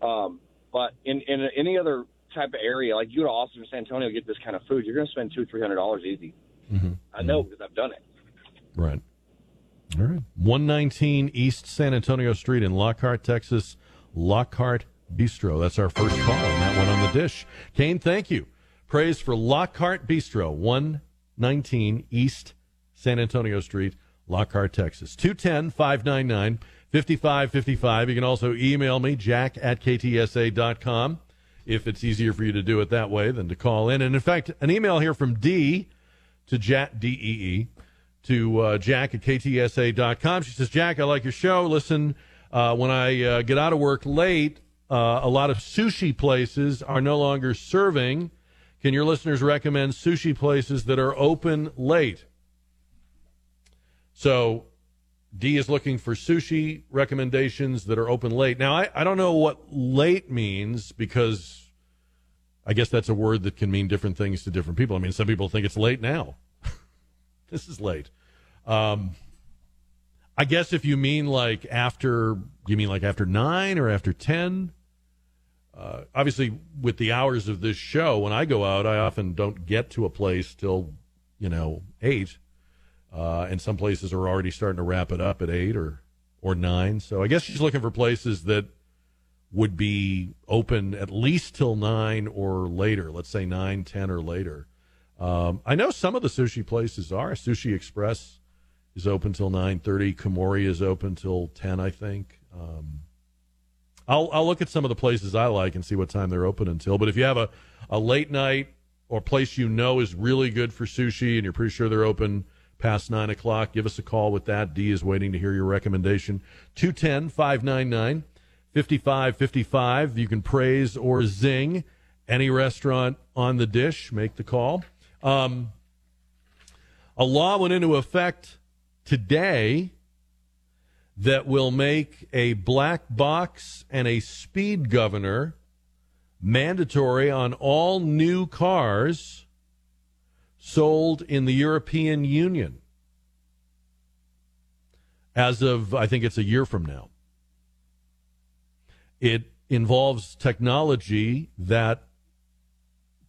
Um, but in in any other type of area, like you go to Austin or San Antonio, get this kind of food, you're going to spend two, three hundred dollars easy. I know because I've done it. right? All right. One nineteen East San Antonio Street in Lockhart, Texas. Lockhart Bistro. That's our first call on that one on the dish. Kane, thank you. Praise for Lockhart Bistro. One nineteen East San Antonio Street, Lockhart, Texas. 210 599 5555. You can also email me, jack at ktsa.com, if it's easier for you to do it that way than to call in. And in fact, an email here from Dee to Jack, D E E, to uh, jack at ktsa.com. She says, Jack, I like your show. Listen, uh, when I uh, get out of work late, uh, a lot of sushi places are no longer serving. Can your listeners recommend sushi places that are open late? So Dee is looking for sushi recommendations that are open late. Now, I, I don't know what late means because I guess that's a word that can mean different things to different people. I mean, some people think it's late now. [LAUGHS] this is late. Um, I guess if you mean like after, you mean like after nine or after 10? Uh, obviously, with the hours of this show, when I go out, I often don't get to a place till, you know, eight. Uh, and some places are already starting to wrap it up at eight or or nine. So I guess she's looking for places that would be open at least till 9 or later, let's say nine, ten, or later. Um, I know some of the sushi places are. Sushi Express is open till 9.30. Komori is open till 10, I think. Um, I'll, I'll look at some of the places I like and see what time they're open until. But if you have a, a late night or place you know is really good for sushi and you're pretty sure they're open past 9 o'clock, give us a call with that. Dee is waiting to hear your recommendation. 210 599 5555. You can praise or zing any restaurant on the dish. Make the call. Um, a law went into effect today that will make a black box and a speed governor mandatory on all new cars sold in the European Union as of, I think it's a year from now. It involves technology that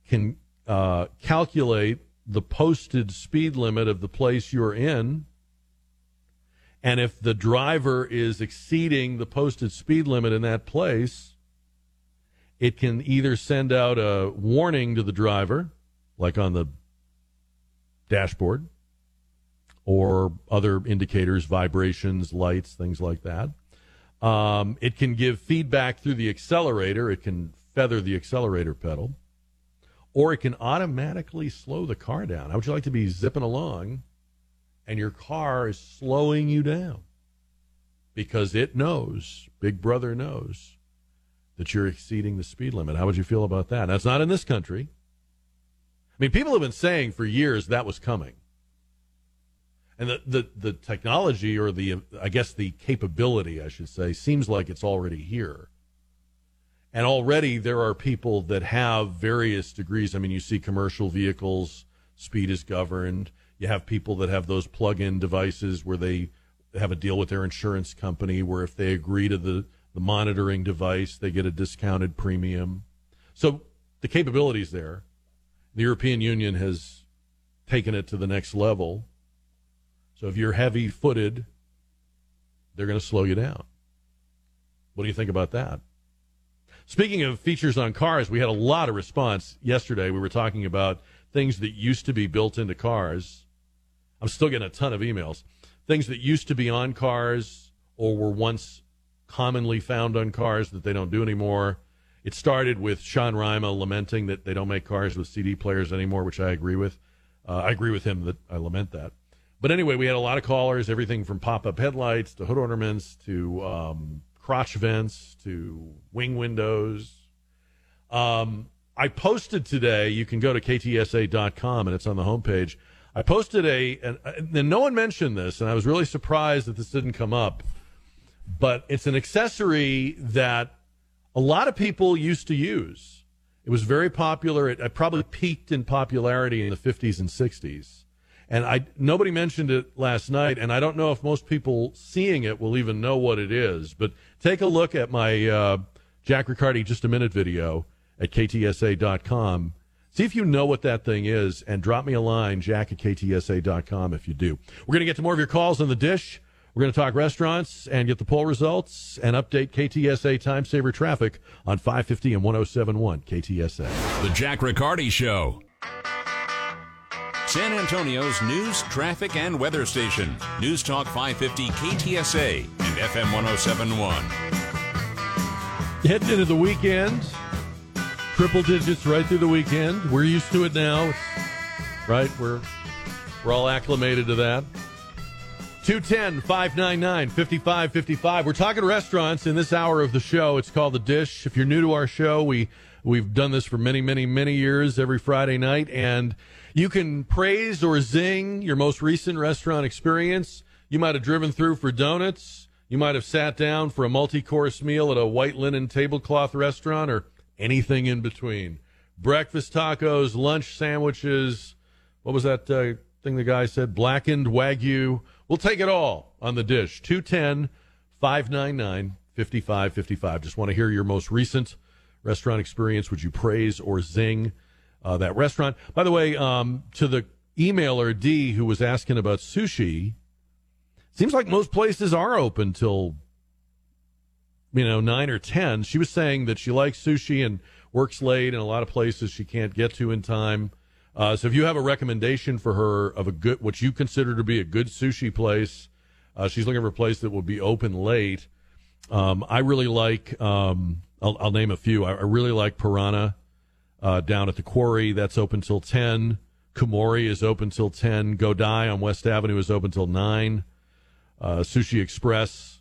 can uh, calculate the posted speed limit of the place you're in. And if the driver is exceeding the posted speed limit in that place, it can either send out a warning to the driver, like on the dashboard, or other indicators, vibrations, lights, things like that. Um, it can give feedback through the accelerator. It can feather the accelerator pedal or it can automatically slow the car down. How would you like to be zipping along and your car is slowing you down because it knows, Big Brother knows, that you're exceeding the speed limit? How would you feel about that? That's not in this country. I mean, people have been saying for years that was coming. And the, the, the technology, or the, I guess the capability, I should say, seems like it's already here. And already there are people that have various degrees. I mean, you see commercial vehicles, speed is governed. You have people that have those plug in devices where they have a deal with their insurance company where if they agree to the, the monitoring device, they get a discounted premium. So the capabilities there. The European Union has taken it to the next level. So if you're heavy footed, they're going to slow you down. What do you think about that? Speaking of features on cars, we had a lot of response yesterday. We were talking about things that used to be built into cars. I'm still getting a ton of emails. Things that used to be on cars or were once commonly found on cars that they don't do anymore. It started with Sean Rima lamenting that they don't make cars with CD players anymore, which I agree with. Uh, I agree with him that I lament that. But anyway, we had a lot of callers, everything from pop up headlights to hood ornaments to um, crotch vents to wing windows. Um, I posted today, you can go to ktsa.com and it's on the homepage. I posted a, and, and no one mentioned this, and I was really surprised that this didn't come up, but it's an accessory that a lot of people used to use. It was very popular. It, it probably peaked in popularity in the 50s and 60s and I nobody mentioned it last night, and I don't know if most people seeing it will even know what it is. But take a look at my uh, Jack Riccardi just a minute video at ktsa.com. See if you know what that thing is, and drop me a line, jack at ktsa.com, if you do. We're going to get to more of your calls on the dish. We're going to talk restaurants and get the poll results and update KTSA time saver traffic on 550 and 1071 KTSA. The Jack Riccardi Show. San Antonio's news, traffic, and weather station. News Talk 550 KTSA and FM 1071. Heading into the weekend, triple digits right through the weekend. We're used to it now, right? We're we're all acclimated to that. 210 599 5555. We're talking restaurants in this hour of the show. It's called The Dish. If you're new to our show, we, we've done this for many, many, many years every Friday night. And you can praise or zing your most recent restaurant experience. You might have driven through for donuts. You might have sat down for a multi course meal at a white linen tablecloth restaurant or anything in between. Breakfast tacos, lunch sandwiches. What was that uh, thing the guy said? Blackened Wagyu. We'll take it all on the dish. 210 599 5555. Just want to hear your most recent restaurant experience. Would you praise or zing? uh, that restaurant. By the way, um, to the emailer Dee who was asking about sushi, seems like most places are open till you know, nine or 10. She was saying that she likes sushi and works late in a lot of places she can't get to in time. Uh, so if you have a recommendation for her of a good, what you consider to be a good sushi place, uh, she's looking for a place that will be open late. Um, I really like, um, I'll, I'll, name a few. I, I really like Piranha uh, down at the quarry. That's open till 10. Kumori is open till 10. Godai on West Avenue is open till 9. Uh, Sushi Express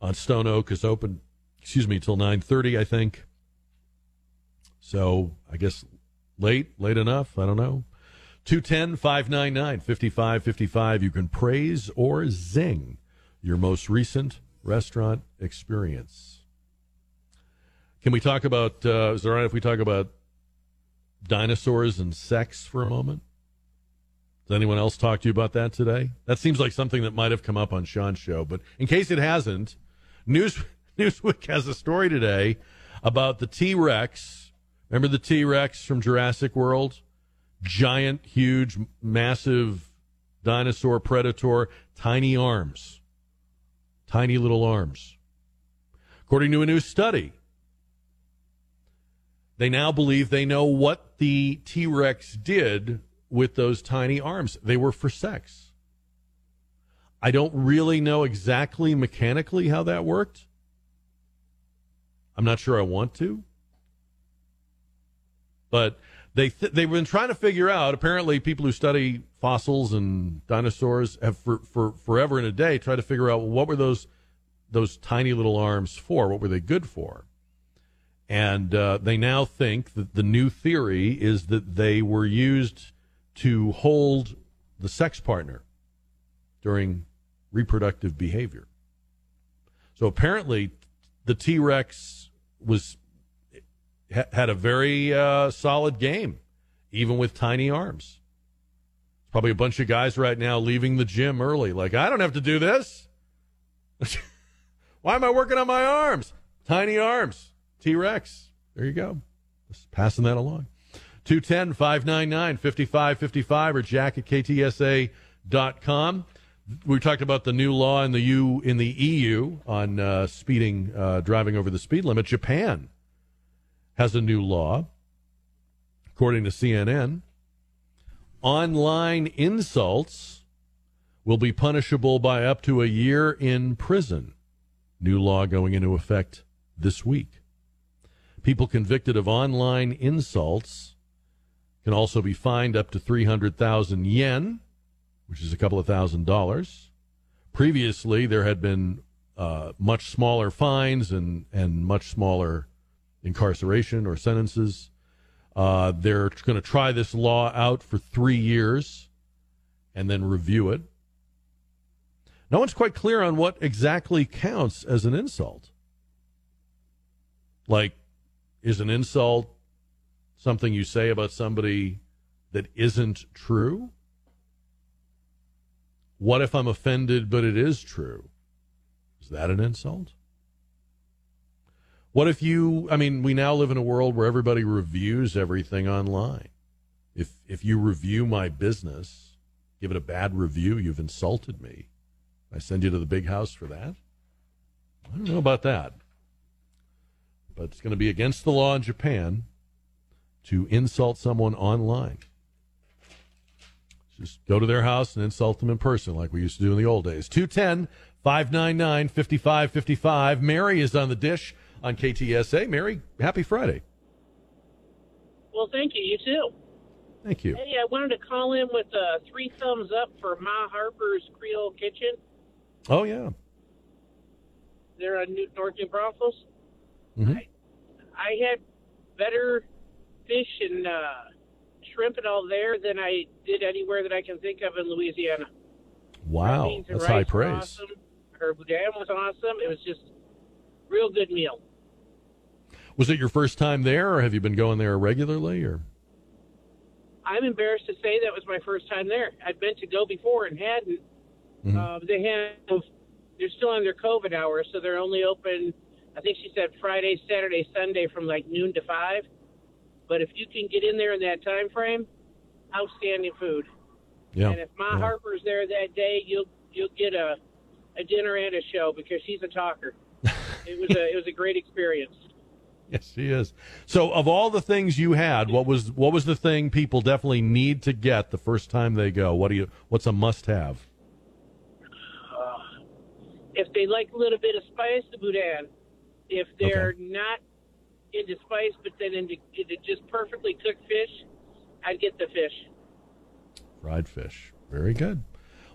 on Stone Oak is open, excuse me, till 9.30, I think. So I guess late, late enough. I don't know. 210 599 5555. You can praise or zing your most recent restaurant experience. Can we talk about, uh, is it all right if we talk about dinosaurs and sex for a moment? Does anyone else talk to you about that today? That seems like something that might have come up on Sean's show, but in case it hasn't, News [LAUGHS] Newsweek has a story today about the T Rex. Remember the T Rex from Jurassic World? Giant, huge, massive dinosaur predator, tiny arms, tiny little arms. According to a new study, they now believe they know what the T Rex did with those tiny arms. They were for sex. I don't really know exactly mechanically how that worked. I'm not sure I want to. But they th- they've been trying to figure out. Apparently, people who study fossils and dinosaurs have for, for forever and a day tried to figure out what were those those tiny little arms for? What were they good for? And uh, they now think that the new theory is that they were used to hold the sex partner during reproductive behavior. So apparently, the T Rex was had a very uh, solid game, even with tiny arms. Probably a bunch of guys right now leaving the gym early, like I don't have to do this. [LAUGHS] Why am I working on my arms? Tiny arms. T Rex. There you go. Just passing that along. 210 599 5555 or jack at ktsa.com. We talked about the new law in the U in the EU on uh, speeding, uh, driving over the speed limit. Japan has a new law, according to CNN. Online insults will be punishable by up to a year in prison. New law going into effect this week. People convicted of online insults can also be fined up to 300,000 yen, which is a couple of thousand dollars. Previously, there had been uh, much smaller fines and, and much smaller incarceration or sentences. Uh, they're going to try this law out for three years and then review it. No one's quite clear on what exactly counts as an insult. Like, is an insult something you say about somebody that isn't true? What if I'm offended, but it is true? Is that an insult? What if you, I mean, we now live in a world where everybody reviews everything online. If, if you review my business, give it a bad review, you've insulted me. I send you to the big house for that? I don't know about that but it's going to be against the law in Japan to insult someone online. Just go to their house and insult them in person like we used to do in the old days. 210 599 5555. Mary is on the dish on KTSA. Mary, happy Friday. Well, thank you. You too. Thank you. Hey, I wanted to call in with uh, three thumbs up for Ma Harper's Creole Kitchen. Oh, yeah. They're on New, North New Braunfels. Mm-hmm. I had better fish and uh, shrimp and all there than I did anywhere that I can think of in Louisiana. Wow, that's high praise. Awesome. Her boudin was awesome. It was just real good meal. Was it your first time there, or have you been going there regularly? Or I'm embarrassed to say that was my first time there. I'd been to go before and hadn't. Mhm. Uh, they have they're still on their COVID hours, so they're only open. I think she said Friday, Saturday, Sunday from like noon to five. But if you can get in there in that time frame, outstanding food. yeah, And if Ma Harper's there that day, you'll you'll get a a dinner and a show because she's a talker. [LAUGHS] it was a it was a great experience. [LAUGHS] Yes, he is. So, of all the things you had, what was what was the thing people definitely need to get the first time they go? What do you? What's a must-have? Uh, if they like a little bit of spice, the boudin. If they're not into spice, but then into, into just perfectly cooked fish, I'd get the fish. Fried fish. Very good.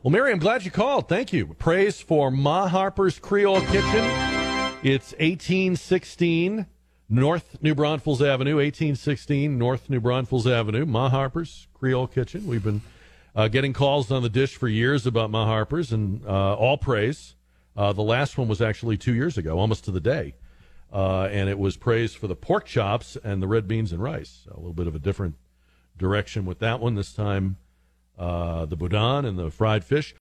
Well, Mary, I'm glad you called. Thank you. Praise for Ma Harper's Creole Kitchen. It's 1816 North New Braunfels Avenue, 1816 North New Braunfels Avenue. Ma Harper's Creole Kitchen. We've been uh, getting calls on the dish for years about Ma Harper's, and uh, all praise. Uh, the last one was actually two years ago, almost to the day. Uh, and it was praised for the pork chops and the red beans and rice. A little bit of a different direction with that one this time. Uh, the boudin and the fried fish.